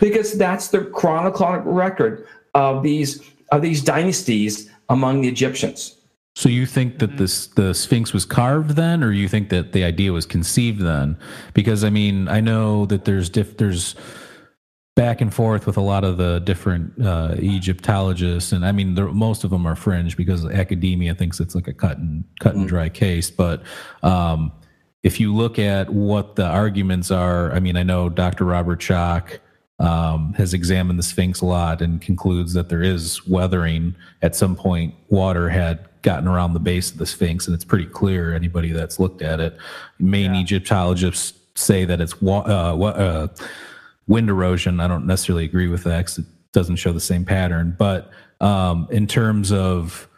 Because that's the chronological record of these, of these dynasties among the Egyptians. So you think that this the Sphinx was carved then, or you think that the idea was conceived then? Because I mean, I know that there's diff, there's back and forth with a lot of the different uh, Egyptologists, and I mean, most of them are fringe because academia thinks it's like a cut and cut and mm. dry case. But um, if you look at what the arguments are, I mean, I know Dr. Robert Schoch um, has examined the Sphinx a lot and concludes that there is weathering. At some point, water had gotten around the base of the Sphinx, and it's pretty clear. Anybody that's looked at it, main Egyptologists say that it's wa- uh, wa- uh, wind erosion. I don't necessarily agree with that because it doesn't show the same pattern. But um, in terms of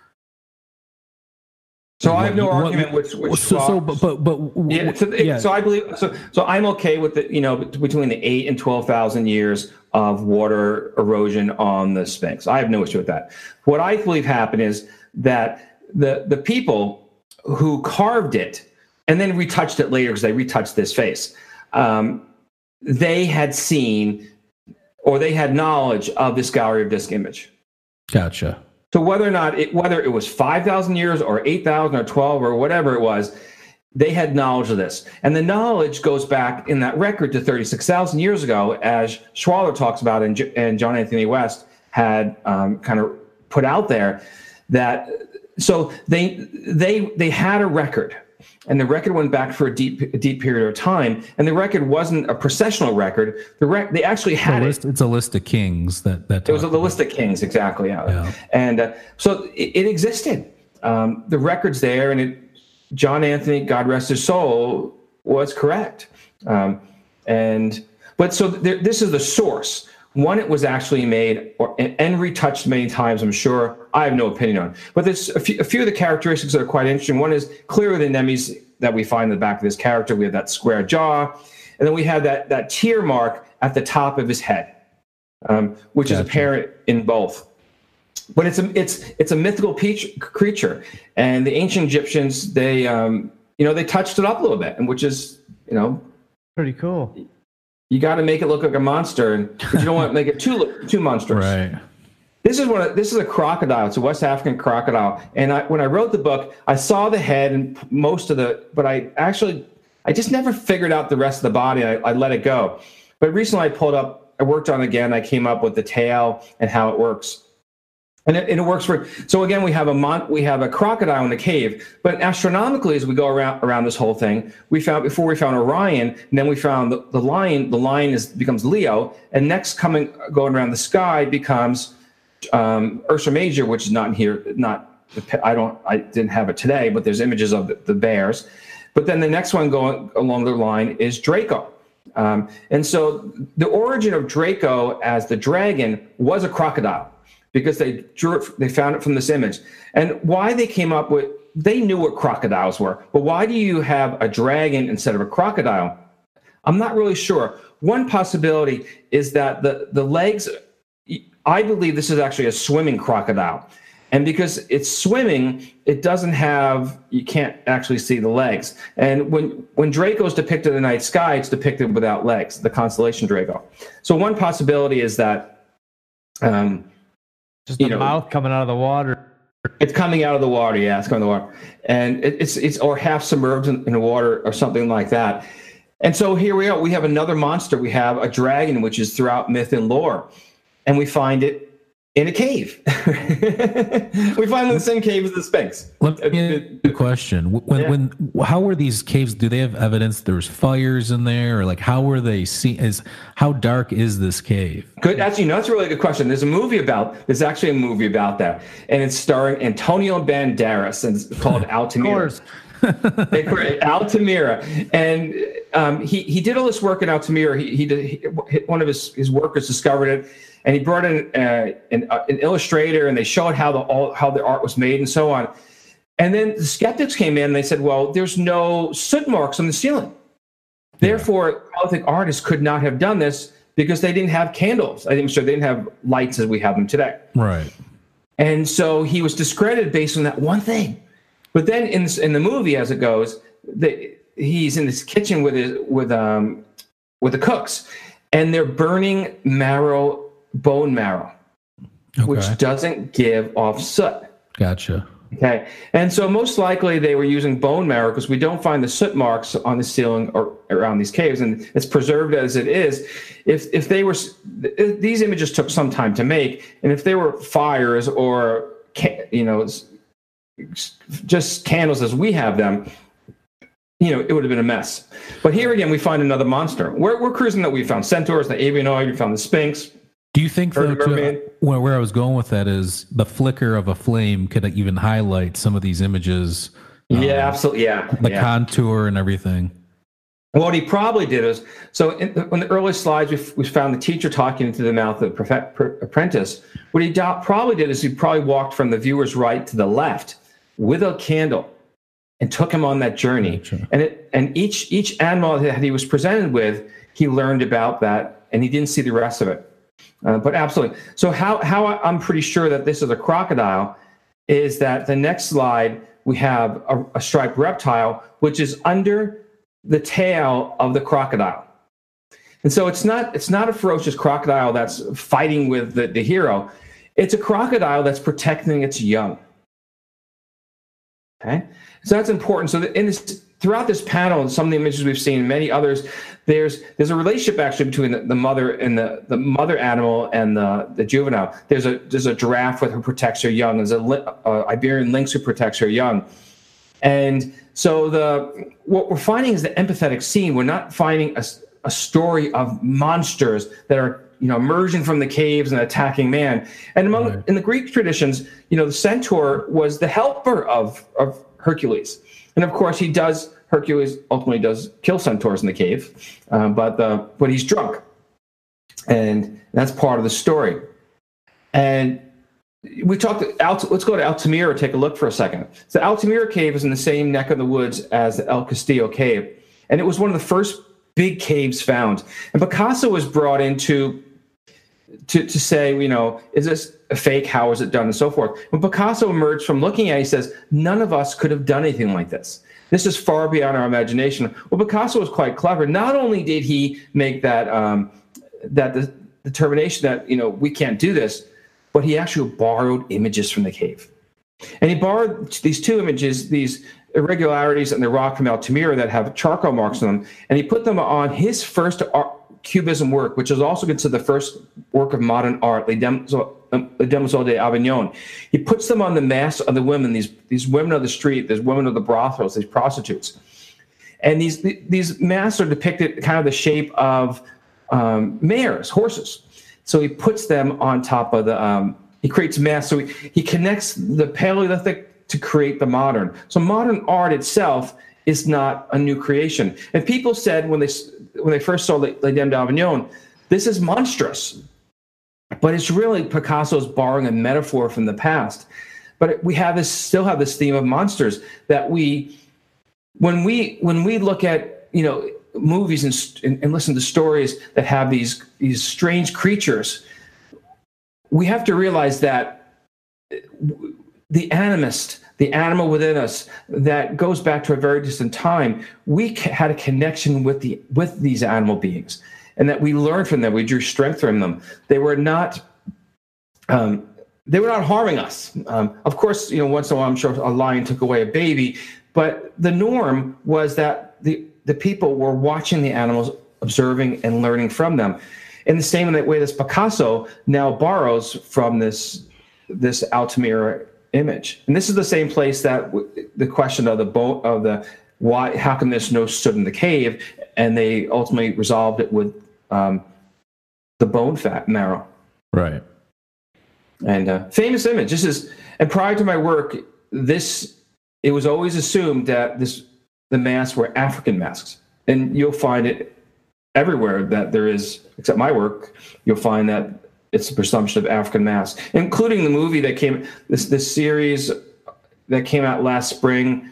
So I have no what- argument which which so, so but but, but Yeah, so, yeah. so I believe so. So I'm okay with the you know between the eight and twelve thousand years of water erosion on the Sphinx. I have no issue with that. What I believe happened is that the the people who carved it and then retouched it later because they retouched this face, um, they had seen or they had knowledge of this gallery of disc image. gotcha. So whether or not it, whether it was 5,000 years or 8,000 or 12 or whatever it was, they had knowledge of this. And the knowledge goes back in that record to 36,000 years ago, as Schwaller talks about and, J- and John Anthony West had um, kind of put out there that so they they they had a record and the record went back for a deep a deep period of time and the record wasn't a precessional record the rec- they actually A had it it's a list of kings that that it was a the list of kings, exactly. Yeah, Yeah. and uh, so it, it existed. Um, the record's there, and it, John Anthony, God rest his soul, was correct. Um, and but so there, this is the source. One, it was actually made or, and retouched many times. I'm sure. I have no opinion on, but there's a few, a few of the characteristics that are quite interesting. One is clearly the nemes that we find in the back of this character. We have that square jaw, and then we have that that tear mark at the top of his head um, which is apparent in both. But it's a it's it's a mythical peach, creature, and the ancient Egyptians they um, you know they touched it up a little bit, and which is you know Pretty cool. you got to make it look like a monster, and but you don't want to make it too look- too monstrous. right. This is one. This is a crocodile. It's a West African crocodile. And I, when I wrote the book, I saw the head and most of the, but I actually, I just never figured out the rest of the body. I, I let it go. But recently, I pulled up. I worked on again. I came up with the tail and how it works. And it, it works for. So again, we have a mon, we have a crocodile in the cave. But astronomically, as we go around around this whole thing, we found before we found Orion, and then we found the, the lion. The lion is becomes Leo, and next coming going around the sky becomes um, Ursa Major, which is not in here, not I don't I didn't have it today, but there's images of the, the bears. But then the next one going along the line is Draco. Um, and so the origin of Draco as the dragon was a crocodile because they drew it, they found it from this image. And why they came up with they knew what crocodiles were, but why do you have a dragon instead of a crocodile? I'm not really sure. One possibility is that the the legs I believe this is actually a swimming crocodile. And because it's swimming, it doesn't have you can't actually see the legs. And when when Draco's depicted in the night sky, it's depicted without legs, the constellation Draco. So one possibility is that um, Just You the know- mouth coming out of the water. it's coming out of the water, yeah, it's coming out of the water, and it, it's it's or half submerged in, in the water or something like that. And so here we are. We have another monster. We have a dragon, which is throughout myth and lore, and we find it in a cave. we find the same cave as the Sphinx. Let me a question. When, Yeah. when, how were these caves? Do they have evidence there was fires in there, or like how were they seen? Is how dark is this cave? Good. actually, you know that's a really good question. There's a movie about. There's actually a movie about that, and it's starring Antonio Banderas, and it's called Altamira. Of course. Altamira, and um, he he did all this work in Altamira. He, he did he, one of his his workers discovered it, and he brought in uh, an, uh, an illustrator, and they showed how the all how the art was made and so on. And then the skeptics came in. and They said, "Well, there's no soot marks on the ceiling. Therefore, Gothic artists could not have done this because they didn't have candles. I think so. They didn't have lights as we have them today." Right. And so he was discredited based on that one thing. But then in this, in the movie, as it goes, the, he's in this kitchen with his, with um with the cooks, and they're burning marrow, bone marrow, which doesn't give off soot. Gotcha. Okay, and so most likely they were using bone marrow because we don't find the soot marks on the ceiling or around these caves, and it's preserved as it is. If if they were th- these images took some time to make, and if they were fires or you know just candles as we have them, you know it would have been a mess. But here again, we find another monster. We're, we're cruising that we found centaurs, the avianoid, we found the sphinx. Do you think though, mermaid. where, where I was going with that is the flicker of a flame could even highlight some of these images, um, yeah, absolutely. Yeah. the yeah. contour and everything. What he probably did is so in the, on the early slides, we, f- we found the teacher talking into the mouth of the profe- pr- apprentice. What he do- probably did is he probably walked from the viewer's right to the left with a candle and took him on that journey. Gotcha. And it and each each animal that he was presented with, he learned about that, and he didn't see the rest of it. Uh, but absolutely. So how how I'm pretty sure that this is a crocodile is that the next slide we have a, a striped reptile, which is under the tail of the crocodile. And so it's not it's not a ferocious crocodile that's fighting with the, the hero. It's a crocodile that's protecting its young. Okay, so that's important. So in this throughout this panel, and some of the images we've seen, many others, there's there's a relationship actually between the, the mother and the, the mother animal and the, the juvenile. There's a there's a giraffe with who protects her young. There's a, a uh, Iberian lynx who protects her young. And so the what we're finding is the empathetic scene. We're not finding a, a story of monsters that are you know emerging from the caves and attacking man. And among Right. in the Greek traditions, you know the centaur was the helper of of Hercules, and of course he does. Hercules ultimately does kill centaurs in the cave, uh, but the, but he's drunk, and that's part of the story. And we talked Alt, let's go to Altamira take a look for a second so altamira cave is in the same neck of the woods as the el castillo cave and it was one of the first big caves found and picasso was brought into to, to say you know is this a fake? How is it done? And so forth. When picasso emerged from looking at it he says none of us could have done anything like this. This is far beyond our imagination. Well picasso was quite clever. Not only did he make that um, that the determination that you know we can't do this but he actually borrowed images from the cave. And he borrowed these two images, these irregularities in the rock from Altamira that have charcoal marks on them, and he put them on his first art, Cubism work, which is also considered the first work of modern art, Les Demoiselles Les Demoiselles d'Avignon. He puts them on the masks of the women, these, these women of the street, these women of the brothels, these prostitutes. And these, these masks are depicted kind of the shape of um, mares, horses. So he puts them on top of the, um, he creates masks. So he, he connects the Paleolithic to create the modern. So modern art itself is not a new creation. And people said when they, when they first saw Les Dames d'Avignon, this is monstrous. But it's really Picasso's borrowing a metaphor from the past. But we have this, still have this theme of monsters that we, when we when we look at you know movies and, and, and listen to stories that have these these strange creatures we have to realize that the animist the animal within us that goes back to a very distant time we had a connection with the with these animal beings and that we learned from them we drew strength from them they were not um, they were not harming us. Um, of course, you know, once in a while, I'm sure a lion took away a baby, but the norm was that the the people were watching the animals, observing and learning from them. In the same way, this Picasso now borrows from this this Altamira image, and this is the same place that w- the question of the boat of the why how come this no stood in the cave, and they ultimately resolved it with um, the bone fat marrow Right. and uh, famous image. This is and prior to my work, this it was always assumed that this the masks were African masks, and you'll find it everywhere that there is, except my work. You'll find that it's a presumption of African mass, including the movie that came this this series that came out last spring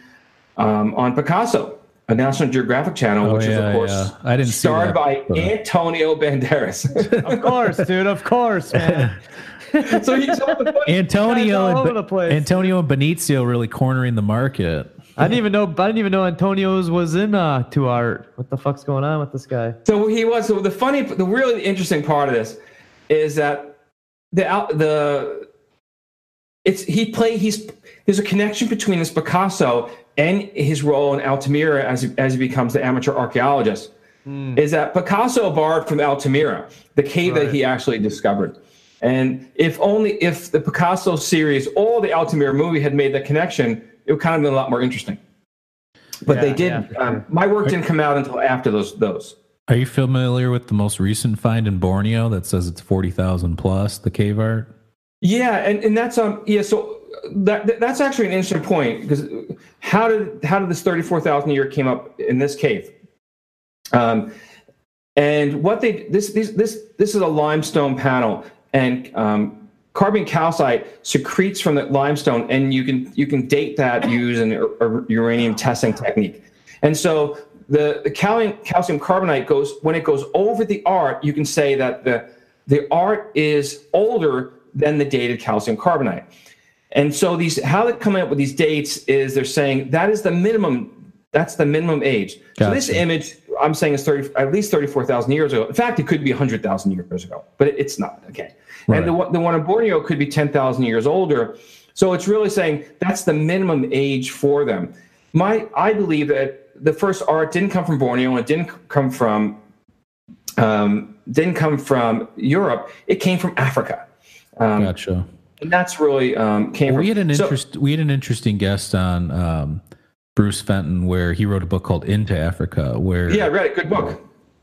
um, on Picasso, a National Geographic channel, Oh, which is of course yeah. I didn't see starred that, by but- Antonio Banderas. Of course, dude. Of course, man. so he's all the funny Antonio all and over the place. Antonio and Benicio really cornering the market. I didn't even know. I didn't even know Antonio's was in uh, to art. What the fuck's going on with this guy? So he was. So the funny, the really interesting part of this is that the out the it's he play he's there's a connection between this Picasso and his role in Altamira as he, as he becomes the amateur archaeologist. Is that Picasso borrowed from Altamira, the cave that he actually discovered. And if only if the Picasso series or the Altamira movie had made that connection, it would kind of been a lot more interesting. But they did. yeah, um, my work didn't come out until after those those. Are you familiar with the most recent find in Borneo that says it's forty thousand plus the cave art? Yeah, and, and that's um yeah. So that that's actually an interesting point because how did how did this thirty four thousand year came up in this cave? Um, and what they this this this this is a limestone panel, and um, carbon calcite secretes from the limestone, and you can you can date that using a, a uranium testing technique. And so the, the calcium, calcium carbonate goes when it goes over the art, you can say that the the art is older than the dated calcium carbonate. And so these how they come up with these dates is they're saying that is the minimum that's the minimum age. Gotcha. So this image I'm saying is 30 at least 34,000 years ago. In fact, it could be 100,000 years ago, but it's not. Okay. Right. And the one, the one in Borneo could be 10,000 years older. So it's really saying that's the minimum age for them. My I believe that the first art didn't come from Borneo. It didn't come from um, didn't come from Europe. It came from Africa. Um, gotcha. And that's really um, came. Well, from, we had an so, interest. We had an interesting guest on um, Bruce Fenton, where he wrote a book called Into Africa. Where yeah, read right, good book.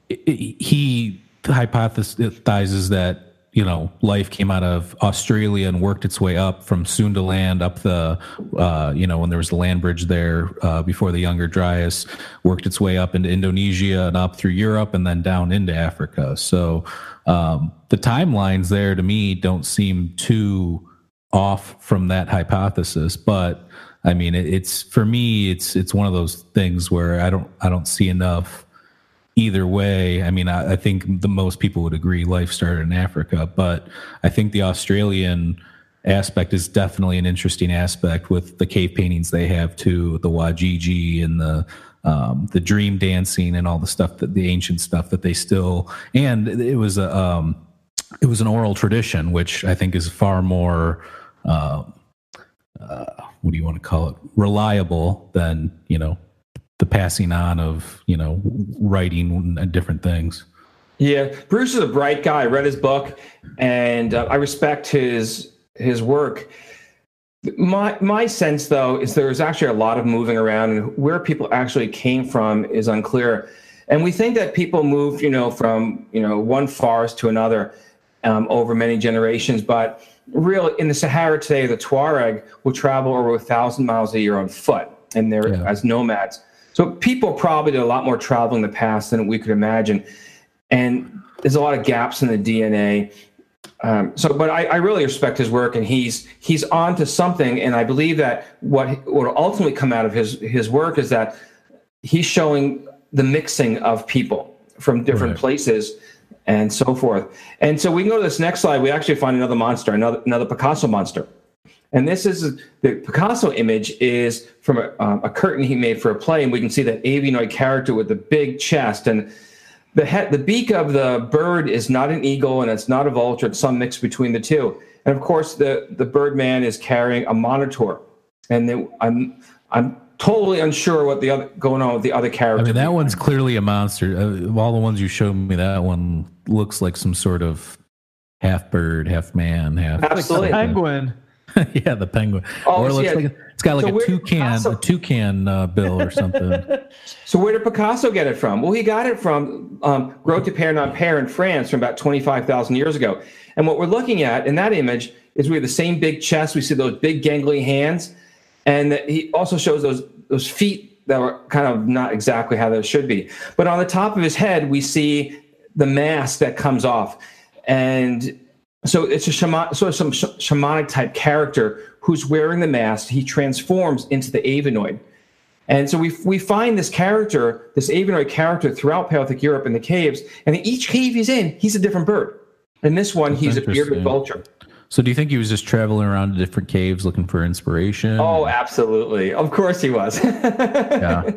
He hypothesizes that you know, life came out of Australia and worked its way up from Sundaland up the, uh, you know, when there was the land bridge there uh, before the Younger Dryas, worked its way up into Indonesia and up through Europe and then down into Africa. So um, the timelines there to me don't seem too off from that hypothesis, but I mean, it, it's for me, it's it's one of those things where I don't I don't see enough either way, I mean, I, I, think the most people would agree life started in Africa, but I think the Australian aspect is definitely an interesting aspect with the cave paintings they have too, the Wajiji and the um, the dream dancing and all the stuff that the ancient stuff that they still and it was a um, it was an oral tradition, which I think is far more. Uh, uh, what do you want to call it? Reliable than you know the passing on of you know writing and different things. Yeah, Bruce is a bright guy. I read his book, and uh, I respect his his work. My my sense, though, is there's actually a lot of moving around, and where people actually came from is unclear. And we think that people moved, you know, from you know one forest to another um, over many generations, but really in the Sahara today, the Tuareg will travel over a thousand miles a year on foot, and they're yeah. as nomads. So people probably did a lot more traveling in the past than we could imagine. And there's a lot of gaps in the DNA. Um, so, but I, I, really respect his work, and he's he's on to something. And I believe that what will ultimately come out of his his work is that he's showing the mixing of people from different right. places and so forth. And so we can go to this next slide. We actually find another monster, another another Picasso monster. And this is the Picasso image is from a, um, a, curtain he made for a play, and we can see that avianoid character with the big chest and the head, the beak of the bird is not an eagle and it's not a vulture; it's some mix between the two. And of course, the the Birdman is carrying a monitor, and I'm I'm totally unsure what the other going on with the other character. I mean, that one's clearly a monster. Uh, of all the ones you showed me, that one looks like some sort of half bird, half man, half absolutely like penguin. yeah, the penguin. Oh, or it looks yeah. like it's got like so a toucan, Picasso... a toucan uh, bill or something. so where did Picasso get it from? Well, he got it from um, Grotte Pierre in France from about twenty five thousand years ago. And what we're looking at in that image is we have the same big chest. We see those big gangly hands, and he also shows those those feet that were kind of not exactly how they should be. But on the top of his head, we see the mask that comes off, and so it's a shaman, sort of some sh- shamanic type character who's wearing the mask. He transforms into the Avianoid. And so we, we find this character, this Avianoid character throughout Paleolithic Europe in the caves. And each cave he's in, he's a different bird. In this one, That's he's a bearded vulture. So do you think he was just traveling around to different caves looking for inspiration? Oh, absolutely. Of course he was. yeah.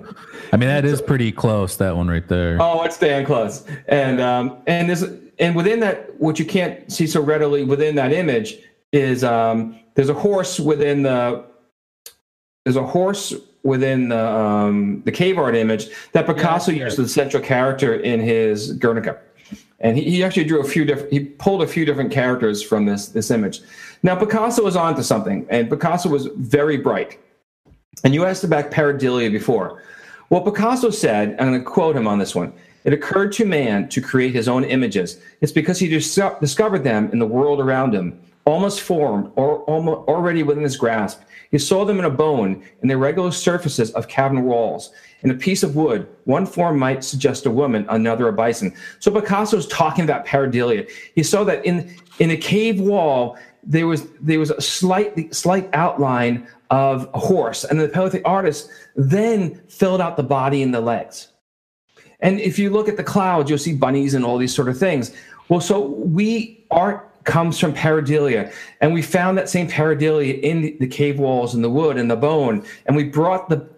I mean, that is pretty close, that one right there. Oh, it's damn close. And um, and this and within that, what you can't see so readily within that image is um, there's a horse within the there's a horse within the um, the cave art image that Picasso yeah, used as the central character in his Guernica, and he, he actually drew a few different he pulled a few different characters from this this image. Now Picasso was onto something, and Picasso was very bright. And you asked about pareidolia before. Well, Picasso said, I'm going to quote him on this one it occurred to man to create his own images. It's because he dis- discovered them in the world around him, almost formed or almost already within his grasp. He saw them in a bone, in the irregular surfaces of cavern walls. In a piece of wood, one form might suggest a woman, another a bison. So Picasso's talking about pareidolia. He saw that in in a cave wall there was there was a slight slight outline of a horse, and the Paleolithic artist then filled out the body and the legs. And if you look at the clouds, you'll see bunnies and all these sort of things. Well, so we art comes from pareidolia, and we found that same pareidolia in the cave walls and the wood and the bone, and we brought the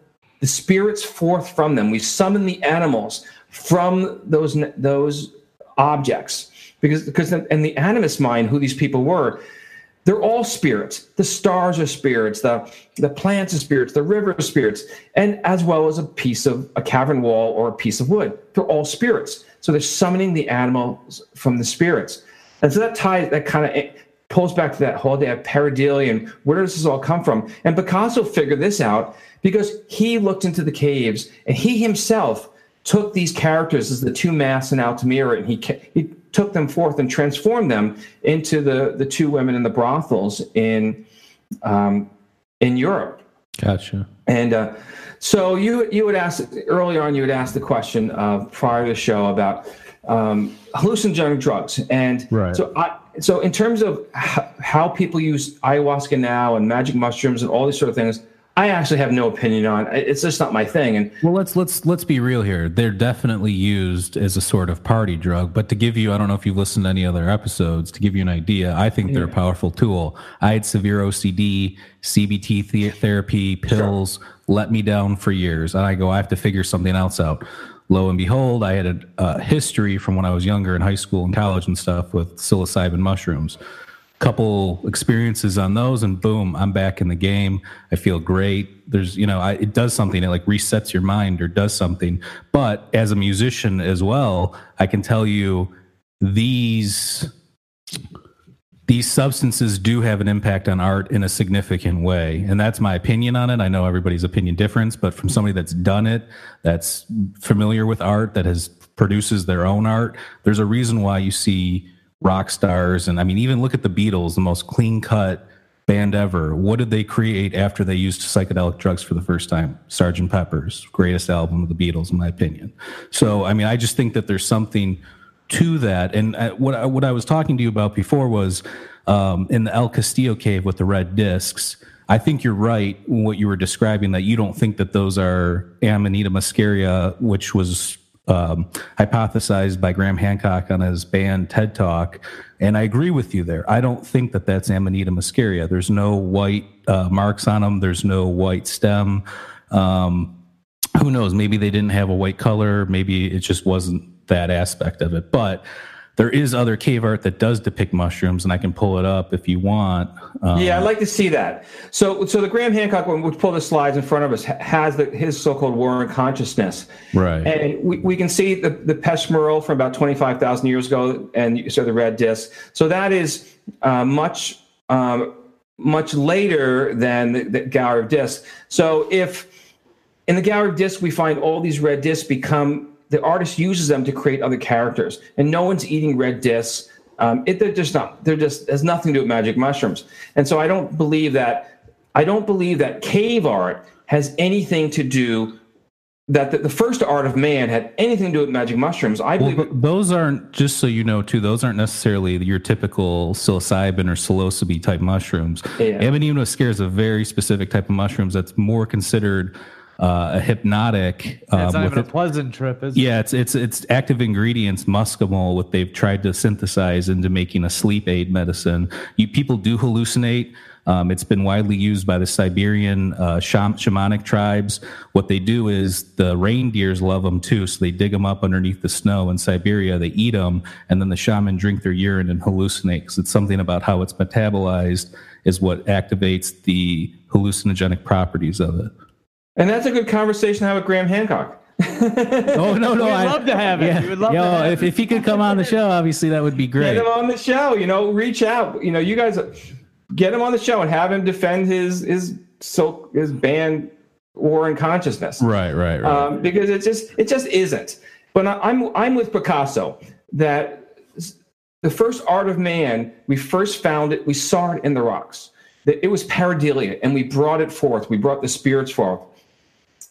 the spirits forth from them. We summoned the animals from those those objects because because in the animist mind, who these people were, they're all spirits. The stars are spirits. The the plants are spirits. The river are spirits, and as well as a piece of a cavern wall or a piece of wood. They're all spirits. So they're summoning the animals from the spirits, and so that ties that kind of pulls back to that whole idea of pareidolia and where does this all come from? And Picasso figured this out because he looked into the caves and he himself took these characters as the two masks in Altamira and he he took them forth and transformed them into the the two women in the brothels in um, in Europe. Gotcha. And uh, so you you would ask earlier on you would ask the question uh, prior to the show about um, hallucinogenic drugs and Right. so I so in terms of how people use ayahuasca now and magic mushrooms and all these sort of things, I actually have no opinion on. It's just not my thing. And Well, let's let's let's be real here. They're definitely used as a sort of party drug, but to give you, I don't know if you've listened to any other episodes. To give you an idea, I think they're a powerful tool. I had severe OCD, CBT the- therapy, pills let me down for years, and I go, I have to figure something else out. Lo and behold, I had a, a history from when I was younger in high school and college and stuff with psilocybin mushrooms couple experiences on those and boom i'm back in the game. I feel great. There's you know I, it does something. It like resets your mind or does something. But as a musician as well i can tell you these these substances do have an impact on art in a significant way. And that's my opinion on it. I know everybody's opinion difference but from somebody that's done it that's familiar with art that has produces their own art there's a reason why you see rock stars. And i mean even look at the beatles the most clean cut band ever. What did they create after they used psychedelic drugs for the first time? Sergeant pepper's greatest album of the beatles in my opinion. So i mean i just think that there's something to that. And uh, what I, what I was talking to you about before was um, in the El Castillo cave with the red discs I think you're right what you were describing that you don't think that those are Amanita muscaria, which was um, hypothesized by Graham Hancock on his banned TED Talk. And I agree with you there. I don't think that that's Amanita muscaria. There's no white uh, marks on them, there's no white stem. Um, who knows? Maybe they didn't have a white color. Maybe it just wasn't that aspect of it. But there is other cave art that does depict mushrooms, and I can pull it up if you want. Um, yeah, I'd like to see that. So, so the Graham Hancock one, which pull the slides in front of us, has the, his so-called war in consciousness. Right. And we, we can see the, the Pech Merle from about 25,000 years ago, and you saw the red disc. So that is uh, much, um, much later than the, the Gallery of Discs. So if in the Gallery of Discs we find all these red discs become, the artist uses them to create other characters, and no one's eating red discs. Um, it, they're just not. They're just has nothing to do with magic mushrooms. And so I don't believe that. I don't believe that cave art has anything to do that the, the first art of man had anything to do with magic mushrooms. I believe. th- those aren't just so you know too. Those aren't necessarily your typical psilocybin or psilocybe type mushrooms. Yeah. Amanita muscaria is a very specific type of mushrooms that's more considered uh, a hypnotic. It's not um, even a pleasant trip, is it? yeah, it's it's it's active ingredients, muscimol, what they've tried to synthesize into making a sleep aid medicine. You people do hallucinate. Um, it's been widely used by the Siberian uh, shamanic tribes. What they do is the reindeers love them too, so they dig them up underneath the snow in Siberia. They eat them, and then the shaman drink their urine and hallucinate because it's something about how it's metabolized is what activates the hallucinogenic properties of it. And that's a good conversation to have with Graham Hancock. Oh no, no, We'd I love to have it. Yeah. Would love Yo, to have if, if he could come on the show, obviously that would be great. Get him on the show. You know, reach out. You know, you guys get him on the show and have him defend his his so his banned War in Consciousness. Right, right, right. um, because it just it just isn't. but I, I'm I'm with Picasso that the first art of man we first found it we saw it in the rocks that it was pareidolia and we brought it forth we brought the spirits forth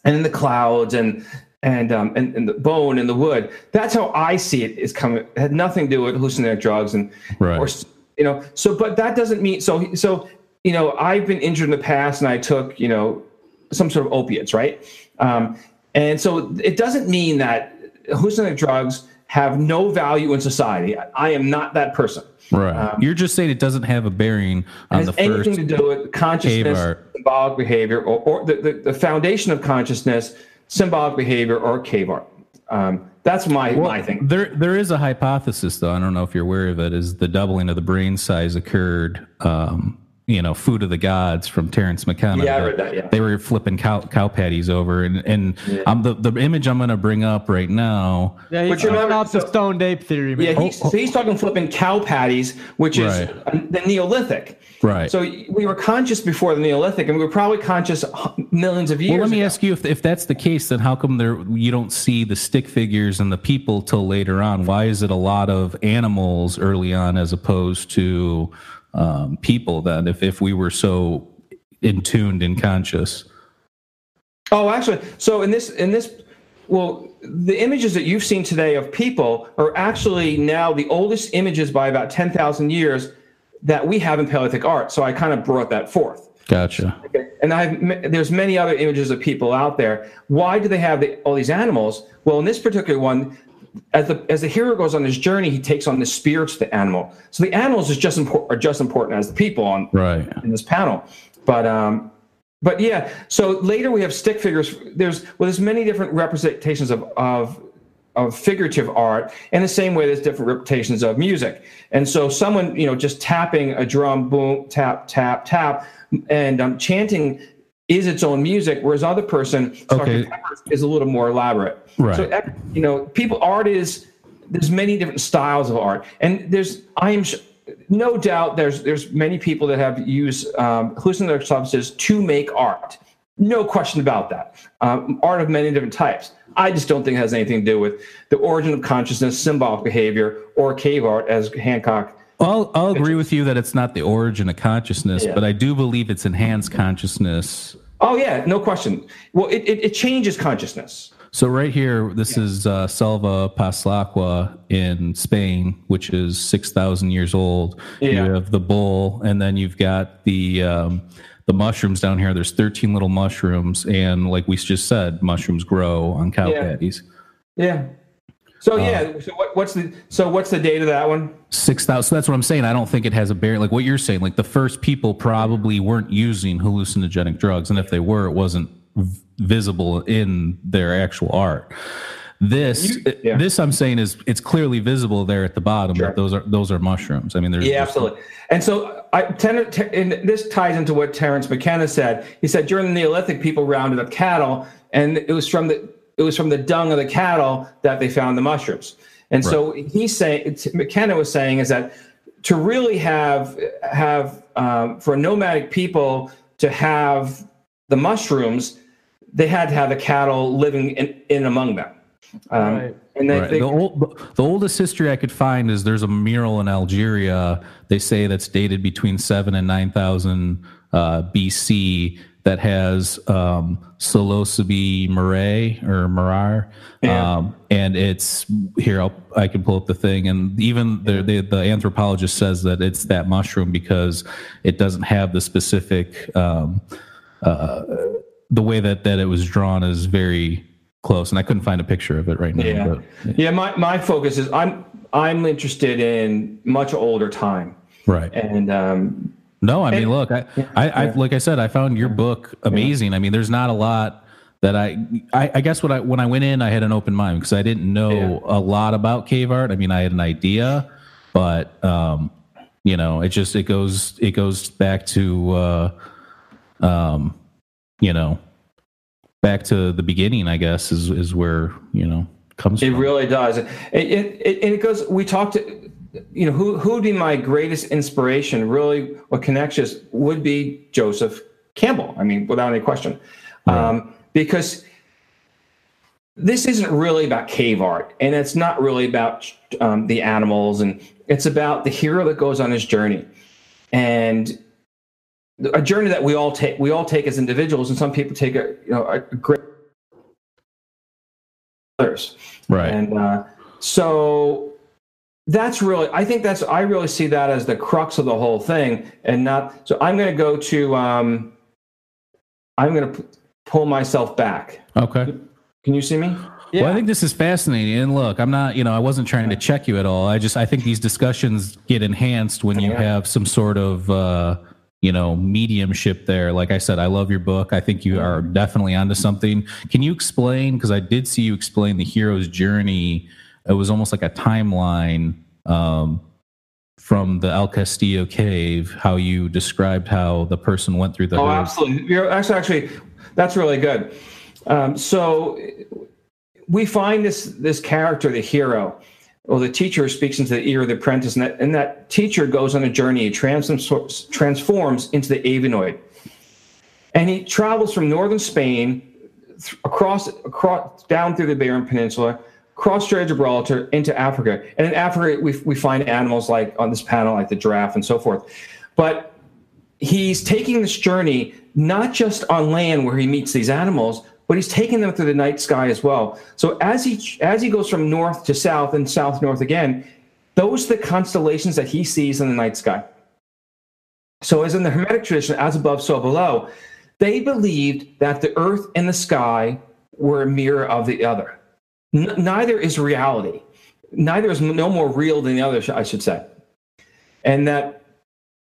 and in the clouds and and um, and, and the bone and the wood. That's how I see it. Is coming. It had nothing to do with hallucinogenic drugs and Right. or you know. So, but that doesn't mean so. So you know, I've been injured in the past, and I took you know some sort of opiates, right? Um, and so it doesn't mean that hallucinogenic drugs have no value in society. I, I am not that person. Right. You're just saying it doesn't have a bearing on has the anything first. to do with consciousness, symbolic behavior, or, or the, the, the foundation of consciousness, symbolic behavior, or cave art. Um, that's my my thing. There, there is a hypothesis, though. I don't know if you're aware of it. Is the doubling of the brain size occurred? Um, you know, food of the gods from Terence McKenna. Yeah, I read that, yeah. they were flipping cow, cow patties over, and and um, the the image I'm going to bring up right now. Yeah, he's But you're throwing not- out the so- stoned ape theory, man. Yeah, he's, so he's talking flipping cow patties, which is Right. uh, the Neolithic. Right. So we were conscious before the Neolithic, and we were probably conscious millions of years. Well, let me ago. ask you if if that's the case, then how come there you don't see the stick figures and the people till later on? Why is it a lot of animals early on as opposed to um, people? Then, if if we were so in tuned and conscious, Oh, actually, so in this in this, well, the images that you've seen today of people are actually now the oldest images by about ten thousand years that we have in Paleolithic art. So I kind of brought that forth. gotcha. And I there's many other images of people out there. Why do they have the, all these animals? Well, in this particular one, as the as the hero goes on his journey, he takes on the spirits of the animal. So the animals is just are just important as the people on Right. in this panel. But um, but yeah. So later we have stick figures. There's well, there's many different representations of of of figurative art in the same way there's different representations of music. And so someone you know just tapping a drum, boom, tap, tap, tap, and um, chanting is its own music, whereas other person Okay. Is a little more elaborate. Right. So you know, people art is there's many different styles of art, and there's I am no doubt there's there's many people that have used um, hallucinogenic substances to make art. No question about that. Um, art of many different types. I just don't think it has anything to do with the origin of consciousness, symbolic behavior, or cave art, as Hancock. I'll I'll agree with you that it's not the origin of consciousness, Yeah. but I do believe it's enhanced consciousness. Oh yeah, no question. Well, it, it, it changes consciousness. So right here, this is uh, Selva Pascuala in Spain, which is six thousand years old. Yeah. You have the bull, and then you've got the um, the mushrooms down here. There's thirteen little mushrooms, and like we just said, mushrooms grow on cow Yeah. patties. Yeah. So uh, yeah. So what, what's the so what's the date of that one? Six thousand. So that's what I'm saying. I don't think it has a bearing. Like what you're saying. Like the first people probably weren't using hallucinogenic drugs, and if they were, it wasn't v- visible in their actual art. This, You- yeah. this I'm saying is it's clearly visible there at the bottom. Sure. That those are those are mushrooms. I mean, there's Yeah, absolutely. And so I, ten, te- and this ties into what Terence McKenna said. He said during the Neolithic, people rounded up cattle, and it was from the it was from the dung of the cattle that they found the mushrooms. And so he's saying McKenna was saying is that to really have have um, for nomadic people to have the mushrooms, they had to have the cattle living in, in among them. Um, Right. And they, Right. they the, old, the oldest history I could find is there's a mural in Algeria. They say that's dated between seven and nine thousand uh, BC that has um, psilocybe murray or marar, Yeah. um, and it's here. I'll, I can pull up the thing, and even the, the the anthropologist says that it's that mushroom because it doesn't have the specific. Um, uh, the way that that it was drawn is very close, and I couldn't find a picture of it right now. Yeah, But, yeah. My my focus is I'm I'm interested in much older time, right. and um, No, I mean, look, I, I, I, like I said, I found your book amazing. I mean, there's not a lot that I, I, I guess what I, when I went in, I had an open mind because I didn't know a lot about cave art. I mean, I had an idea, but, um, you know, it just, it goes, it goes back to, uh, um, you know, back to the beginning, I guess is, is where, you know, comes it from. really does. It, it, it, it goes. We talked. You know, who who would be my greatest inspiration? Really, what connects us would be Joseph Campbell. I mean, without any question, um, because this isn't really about cave art, and it's not really about um, the animals, and it's about the hero that goes on his journey, and a journey that we all take. We all take as individuals, and some people take a you know a great others, Right. and uh, so that's really i think that's i really see that as the crux of the whole thing and not so i'm going to go to um i'm going to p- pull myself back okay. can you see me Yeah. Well, I think this is fascinating. And look, I'm not, you know, I wasn't trying to check you at all. I just, I think these discussions get enhanced when you Yeah. have some sort of, uh, you know, mediumship there. Like I said, I love your book. I think you are definitely onto something. Can you explain? Because I did see you explain the hero's journey. It was almost like a timeline um, from the El Castillo cave. How you described how the person went through the. oh hood. absolutely you're actually actually that's really good um, so we find this this character the hero or the teacher speaks into the ear of the apprentice and that, and that teacher goes on a journey he transforms, transforms into the avenoid and he travels from northern spain across across down through the Iberian Peninsula, across Strait Gibraltar into Africa. And in Africa, we, we find animals like on this panel, like the giraffe and so forth. But he's taking this journey not just on land where he meets these animals, but he's taking them through the night sky as well. So as he as he goes from north to south and south north again, those are the constellations that he sees in the night sky. So as in the Hermetic tradition, as above, so below, they believed that the earth and the sky were a mirror of the other. N- neither is reality. Neither is no more real than the other, I should say. And that,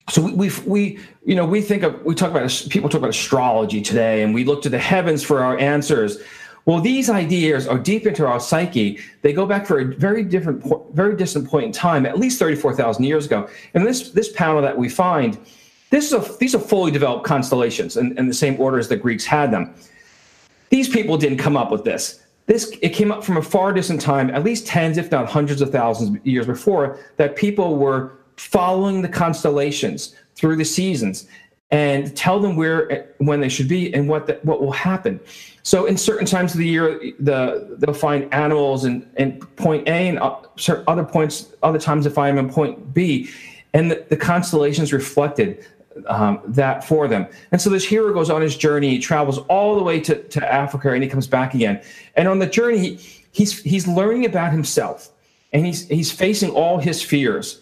so we, we, we you know, we think of, we talk about, people talk about astrology today, and we look to the heavens for our answers. Well, these ideas are deep into our psyche. They go back for a very different, very distant point in time, at least 34,000 years ago. And this, this panel that we find, this is a, these are fully developed constellations in, in the same order as the Greeks had them. These people didn't come up with this. This it came up from a far distant time, at least tens, if not hundreds of thousands of years before, that people were following the constellations through the seasons and tell them where when they should be and what the, what will happen. So in certain times of the year, the they'll find animals and in point A, and uh, other points, other times they find them in point B, and the, the constellations reflected um, that for them. And so this hero goes on his journey. Travels all the way to, to Africa, and he comes back again. And on the journey, he, he's he's learning about himself, and he's he's facing all his fears.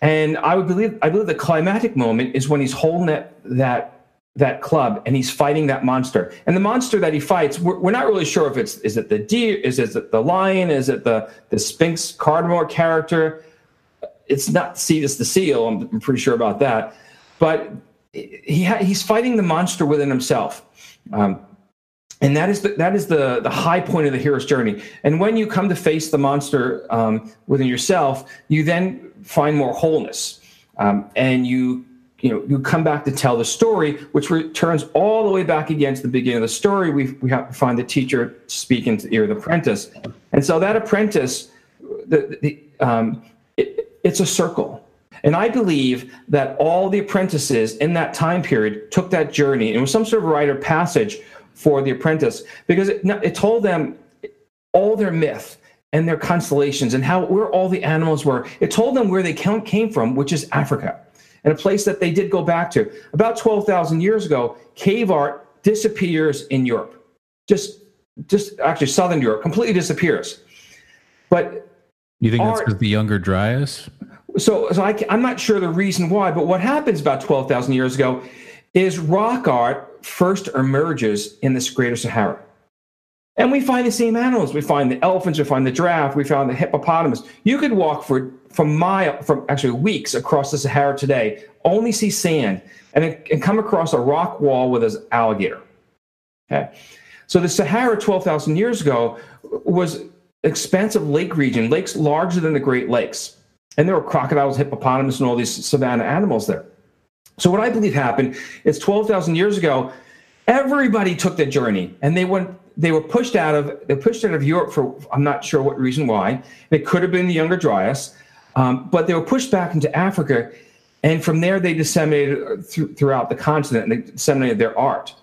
And I would believe I believe the climatic moment is when he's holding that that that club and he's fighting that monster. And the monster that he fights, we're, we're not really sure if it's is it the deer, is is it the lion, is it the the Sphinx Cardamore character. It's not Cetus the seal. I'm pretty sure about that. But he ha- he's fighting the monster within himself. Um, and that is the, that is the, the high point of the hero's journey. And when you come to face the monster um, within yourself, you then find more wholeness, um, and you you know you come back to tell the story, which returns all the way back again to the beginning of the story. We we have to find the teacher speaking to the ear of the apprentice, and so that apprentice, the, the um, it, it's a circle. And I believe that all the apprentices in that time period took that journey. And it was some sort of rite of passage for the apprentice because it, it told them all their myth and their constellations and how where all the animals were. It told them where they came from, which is Africa, and a place that they did go back to. About 12,000 years ago, cave art disappears in Europe. Just, just actually, Southern Europe completely disappears. But You think that's because the younger Dryas? So, so I, am not sure the reason why, but what happens about 12,000 years ago is rock art first emerges in this greater Sahara. And we find the same animals. We find the elephants, we find the giraffe, we found the hippopotamus. You could walk for from mile from actually weeks across the Sahara today, only see sand, and, and come across a rock wall with an alligator. Okay. So the Sahara 12,000 years ago was expansive lake region, lakes larger than the Great Lakes. And there were crocodiles, hippopotamus, and all these savanna animals there. So what I believe happened is 12,000 years ago, everybody took the journey and they went they were pushed out of they pushed out of Europe for I'm not sure what reason why. It could have been the younger Dryas, um, but they were pushed back into Africa, and from there they disseminated through, throughout the continent and they disseminated their art.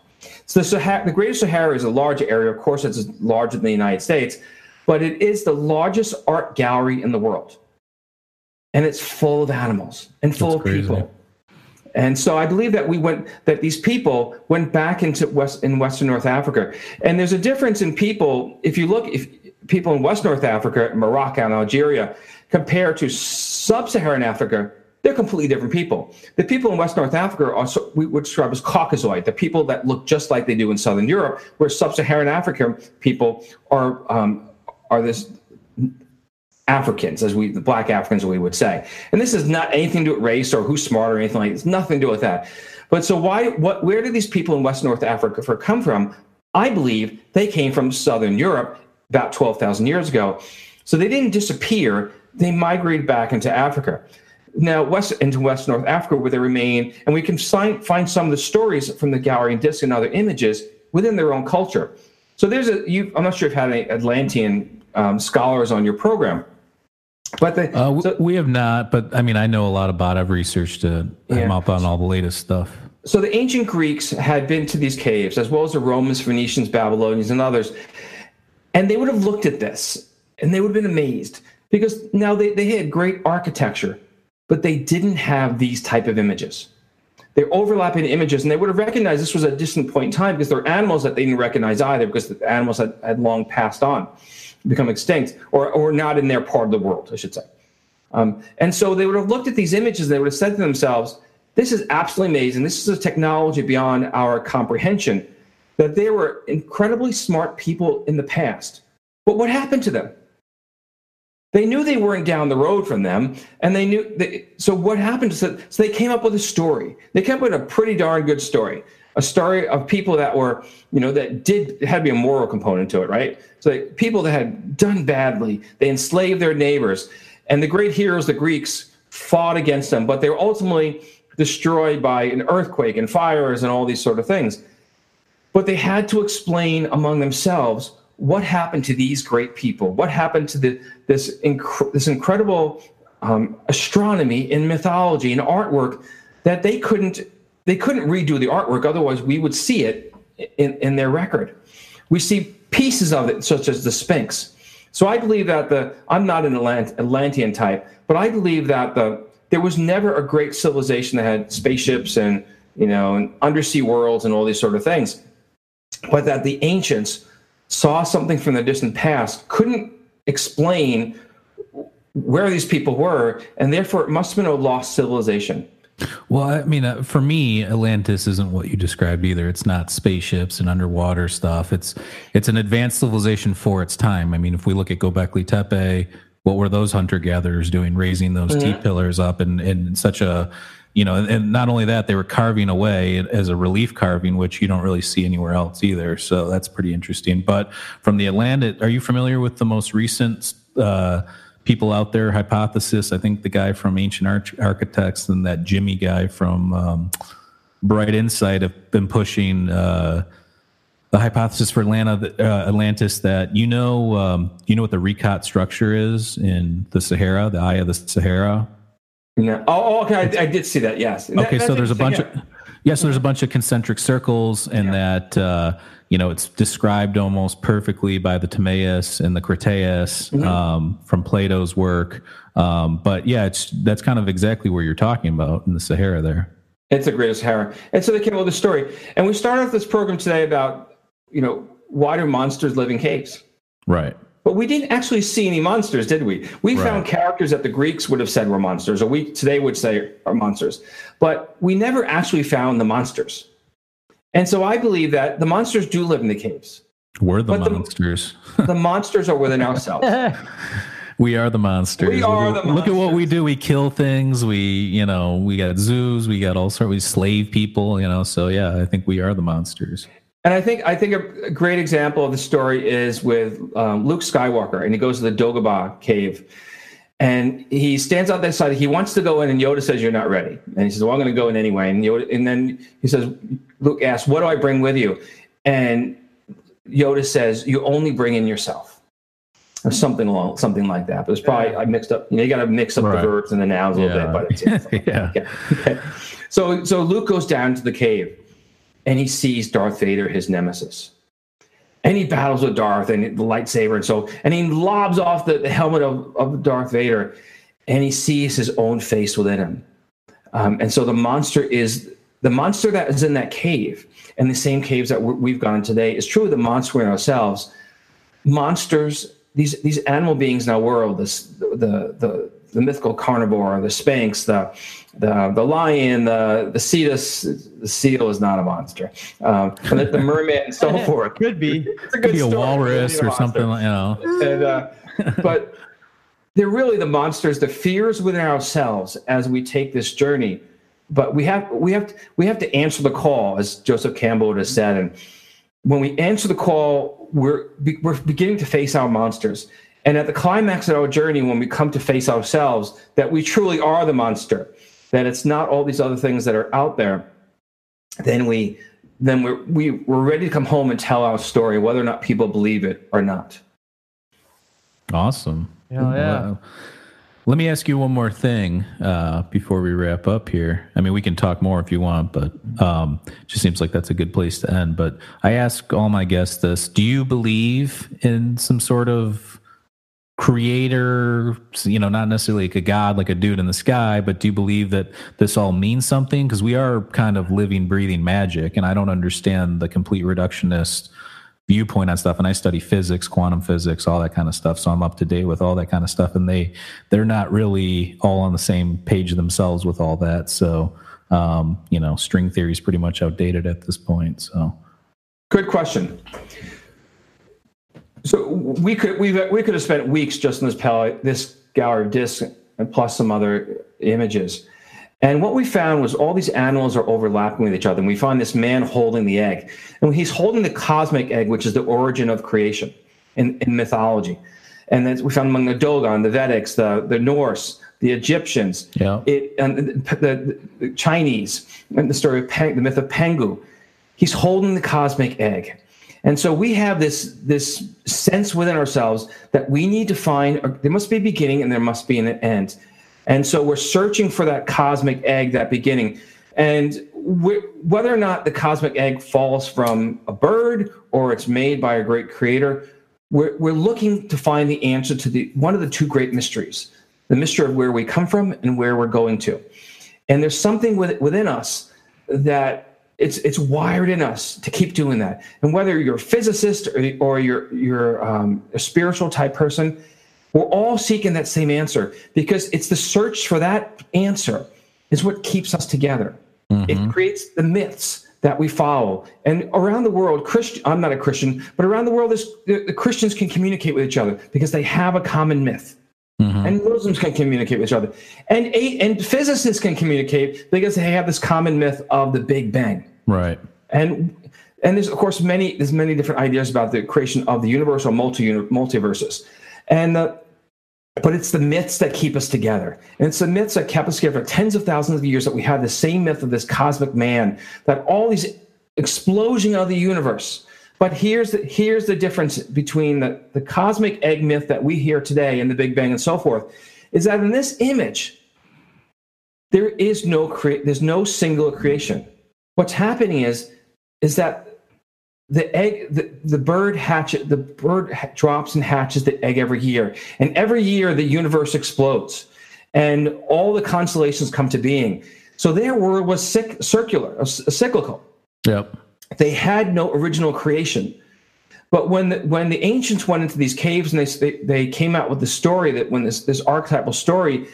So the, Sahara, the Greater Sahara is a large area. Of course, it's larger than the United States, but it is the largest art gallery in the world, and it's full of animals and full That's of crazy. people. And so I believe that we went that these people went back into West in Western North Africa. And there's a difference in people if you look if people in West North Africa, Morocco and Algeria compared to sub-Saharan Africa, they're completely different people. The people in West North Africa are so, we would describe as Caucasoid, the people that look just like they do in Southern Europe, where sub-Saharan African people are um, are this Africans, as we, the black Africans, we would say. And this is not anything to do with race or who's smart or anything like It's Nothing to do with that. But so why, what, where did these people in West North Africa come from? I believe they came from Southern Europe about 12,000 years ago. So they didn't disappear. They migrated back into Africa. Now, west into West North Africa, where they remain, and we can find, find some of the stories from the gallery and disc and other images within their own culture. So there's a, you, I'm not sure if you had any Atlantean um, scholars on your program, but the, Uh, so, we have not, but I mean, I know a lot about. I've researched it. Yeah. I'm up on all the latest stuff. so the ancient Greeks had been to these caves, as well as the Romans, Phoenicians, Babylonians, and others, and they would have looked at this and they would have been amazed because now they, they had great architecture, but they didn't have these type of images. They're overlapping images, and they would have recognized this was a distant point in time because there are animals that they didn't recognize either because the animals had, had long passed on, become extinct, or, or not in their part of the world, I should say. Um, and so they would have looked at these images and they would have said to themselves, this is absolutely amazing. This is a technology beyond our comprehension. That they were incredibly smart people in the past. But what happened to them? They knew they weren't down the road from them, and they knew. They, so what happened? So, so they came up with a story. They came up with a pretty darn good story, a story of people that were, you know, that did had to be a moral component to it, right? So like, people that had done badly, they enslaved their neighbors, and the great heroes, the Greeks, fought against them, but they were ultimately destroyed by an earthquake and fires and all these sort of things. But they had to explain among themselves what happened to these great people. What happened to the, this inc- this incredible um, astronomy and mythology and artwork that they couldn't they couldn't redo the artwork. Otherwise, we would see it in, in their record. We see pieces of it, such as the Sphinx. So I believe that the I'm not an Atlant- Atlantean type, but I believe that the there was never a great civilization that had spaceships and you know and undersea worlds and all these sort of things but that the ancients saw something from the distant past, couldn't explain where these people were, and therefore it must have been a lost civilization. Well, I mean, uh, for me, Atlantis isn't what you described either. It's not spaceships and underwater stuff. It's it's an advanced civilization for its time. I mean, if we look at Gobekli Tepe, what were those hunter gatherers doing, raising those T pillars up in, in such a, you know, and, and not only that, they were carving away as a relief carving, which you don't really see anywhere else either. So that's pretty interesting. But from the Atlantis, are you familiar with the most recent? Uh, people out there hypothesis. I think the guy from Ancient Arch- Architects and that Jimmy guy from um, Bright Insight have been pushing uh, the hypothesis for Atlanta, uh, Atlantis that you know, um, you know what the Richat structure is in the Sahara, the Eye of the Sahara. No. Oh, oh, okay. I, I did see that. Yes. And that- Okay, so there's a bunch interesting, of yeah, so there's a bunch of concentric circles, and that uh, you know it's described almost perfectly by the Timaeus and the Critias Mm-hmm. um, from Plato's work. Um, but yeah, it's that's kind of exactly where you're talking about in the Sahara there. It's the greatest Sahara. And so they came up with a story. And we started off this program today about, you know, why do monsters live in caves? Right. But we didn't actually see any monsters, did we? We Right. found characters that the Greeks would have said were monsters, or we today would say are monsters. But we never actually found the monsters. And so I believe that the monsters do live in the caves. We're the But monsters. The monsters are within ourselves. We are the monsters. We are the monsters. Look at what we do. We kill things. We, you know, we got zoos. We got all sorts. Of we slave people. You know. So yeah, I think we are the monsters. And I think I think a, a great example of the story is with um, Luke Skywalker, and he goes to the Dagobah cave, and he stands out that side. He wants to go in, and Yoda says, "You're not ready." And he says, "Well, I'm going to go in anyway." And Yoda, and then he says, Luke asks, "What do I bring with you?" And Yoda says, "You only bring in yourself." Or something along, something like that. But it's probably I mixed up. You know, you got to mix up Right. the verbs and the nouns a little Yeah. bit. But it's, yeah. yeah. Okay. So so Luke goes down to the cave, and he sees Darth Vader, his nemesis. And he battles with Darth and the lightsaber and so, and he lobs off the, the helmet of, of Darth Vader and he sees his own face within him. Um, and so the monster is the monster that is in that cave and the same caves that we've gone in today is truly the monster in ourselves. Monsters, these these animal beings in our world, this the the the mythical carnivore, the Sphinx, the the the lion, the the cetus, the seal is not a monster, um, the, the, mermaid and so forth. Could be. It's a good Could be a story. walrus or something, like, you know. And, uh, but they're really the monsters, the fears within ourselves as we take this journey. But we have we have to, we have to answer the call, as Joseph Campbell has said, and when we answer the call, we're we're beginning to face our monsters. And at the climax of our journey, when we come to face ourselves, that we truly are the monster, that it's not all these other things that are out there, then we then we're we, we're ready to come home and tell our story, whether or not people believe it or not. Awesome. Yeah, yeah. Let me ask you one more thing uh, before we wrap up here. I mean, we can talk more if you want, but um, just seems like that's a good place to end. But I ask all my guests this: Do you believe in some sort of creator, you know, not necessarily like a god, like a dude in the sky, but do you believe that this all means something? Because we are kind of living, breathing magic, and I don't understand the complete reductionist viewpoint on stuff. And I study physics, quantum physics, all that kind of stuff, so I'm up to date with all that kind of stuff. And they they're not really all on the same page themselves with all that. So, um, you know, string theory is pretty much outdated at this point. So, good question. So we could we we could have spent weeks just in this palette, this gallery of discs and plus some other images. And what we found was all these animals are overlapping with each other. And we find this man holding the egg. And he's holding the cosmic egg, which is the origin of creation in, in mythology. And then we found among the Dogon, the Vedics, the, the Norse, the Egyptians, yeah. it, and the, the, the Chinese, and the story of Peng, the myth of Pangu. He's holding the cosmic egg. And so we have this this sense within ourselves that we need to find there must be a beginning and there must be an end. And so we're searching for that cosmic egg, that beginning. And whether or not the cosmic egg falls from a bird or it's made by a great creator, we're, we're looking to find the answer to the one of the two great mysteries the mystery of where we come from and where we're going to. And there's something within us that it's it's wired in us to keep doing that. And whether you're a physicist or, or you're you're um, a spiritual type person, we're all seeking that same answer because it's the search for that answer is what keeps us together. Mm-hmm. It creates the myths that we follow. And around the world, Christian, I'm not a Christian, but around the world, the, the Christians can communicate with each other because they have a common myth. Mm-hmm. And Muslims can communicate with each other. And, and physicists can communicate because they have this common myth of the Big Bang. Right. And and there's of course many there's many different ideas about the creation of the universe or multi multiverses, and the, but it's the myths that keep us together, and it's the myths that kept us together for tens of thousands of years. That we have the same myth of this cosmic man, that all these explosion of the universe. But here's the, here's the difference between the, the cosmic egg myth that we hear today and the Big Bang and so forth, is that in this image, there is no cre- there's no single creation what's happening is is that the egg the, the bird hatchet the bird ha- drops and hatches the egg every year. And every year the universe explodes and all the constellations come to being. So their world was cic- circular uh, a, a cyclical. Yep. They had no original creation. But when the, when the ancients went into these caves and they, they, they came out with the story that when this, this archetypal story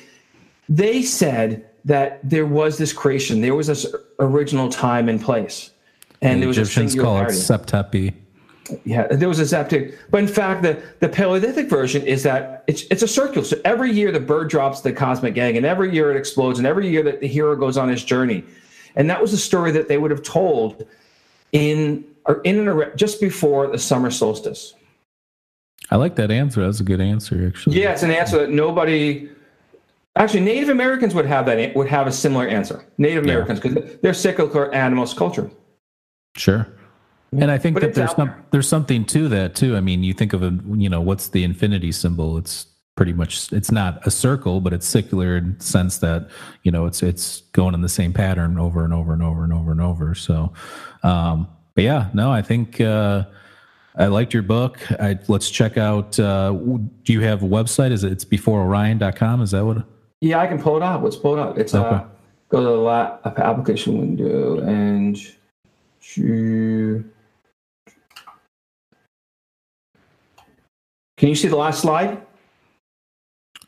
they said that there was this creation, there was this original time and place, and the there was Egyptians a call it Zep Tepi. Yeah, there was a septic, but in fact, the, the Paleolithic version is that it's it's a circle. So every year the bird drops the cosmic egg, and every year it explodes, and every year that the hero goes on his journey, and that was a story that they would have told in or in and just before the summer solstice. I like that answer. That's a good answer, actually. Yeah, it's an answer that nobody Actually, Native Americans would have that would have a similar answer. Native yeah. Americans, because they're cyclical animals culture. Sure. And I think but that there's some, there's something to that too. I mean, you think of a you know what's the infinity symbol? It's pretty much it's not a circle, but it's circular in the sense that you know it's it's going in the same pattern over and over and over and over and over. So, um, but yeah, no, I think. Uh, I liked your book. I, let's check out. Uh, do you have a website? Is it it's beforeorion.com? Is that what? Yeah, I can pull it up. Let's pull it up. It's uh, Okay. go to the la- application window and choo- Can you see the last slide?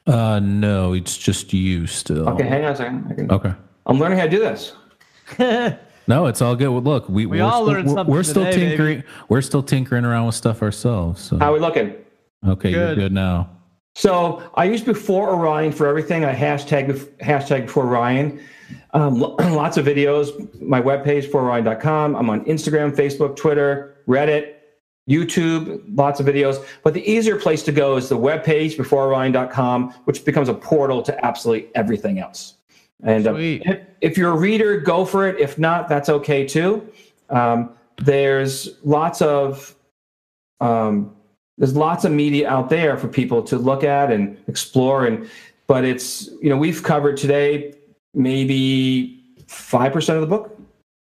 Uh, no, it's just you still. Okay, hang on a second. I can, Okay. I'm learning how to do this. No, it's all good. Well, Look, we, We we're all still, learned something we're still today, baby. tinkering. We're still tinkering around with stuff ourselves. So How are we looking? okay, you're Good. good now. So I use before Orion for everything. I hashtag hashtag before Orion. Um, lots of videos. My webpage, foreorion.com. I'm on Instagram, Facebook, Twitter, Reddit, YouTube, lots of videos. But the easier place to go is the webpage, beforeorion.com, which becomes a portal to absolutely everything else. And uh, if, if you're a reader, go for it. If not, that's okay too. Um, there's lots of um, there's lots of media out there for people to look at and explore and but it's you know we've covered today maybe 5% of the book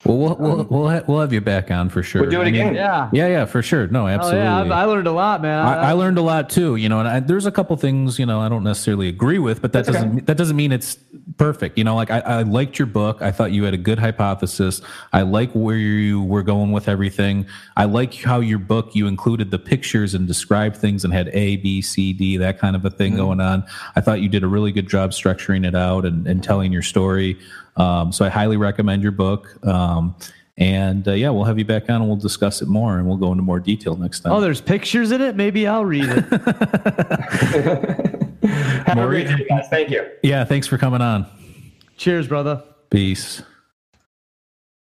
Well, we'll we'll um, we'll, ha- we'll have you back on for sure. we'll do it I mean, again yeah. Yeah, yeah, for sure. No, Oh absolutely. yeah, I, I learned a lot, man. I, I learned a lot too, you know, and I, there's a couple things, you know, I don't necessarily agree with, but that That's doesn't that doesn't mean it's perfect. You know, like I, I liked your book. I thought you had a good hypothesis. I like where you were going with everything. I like how your book you included the pictures and described things and had A, B, C, D, that kind of a thing mm-hmm. going on. I thought you did a really good job structuring it out and, and telling your story. Um, so I highly recommend your book. Um, and uh, yeah, we'll have you back on and we'll discuss it more and we'll go into more detail next time. oh, there's pictures in it. Maybe I'll read it. have a great day guys thank you Yeah, thanks for coming on. Cheers, brother. Peace.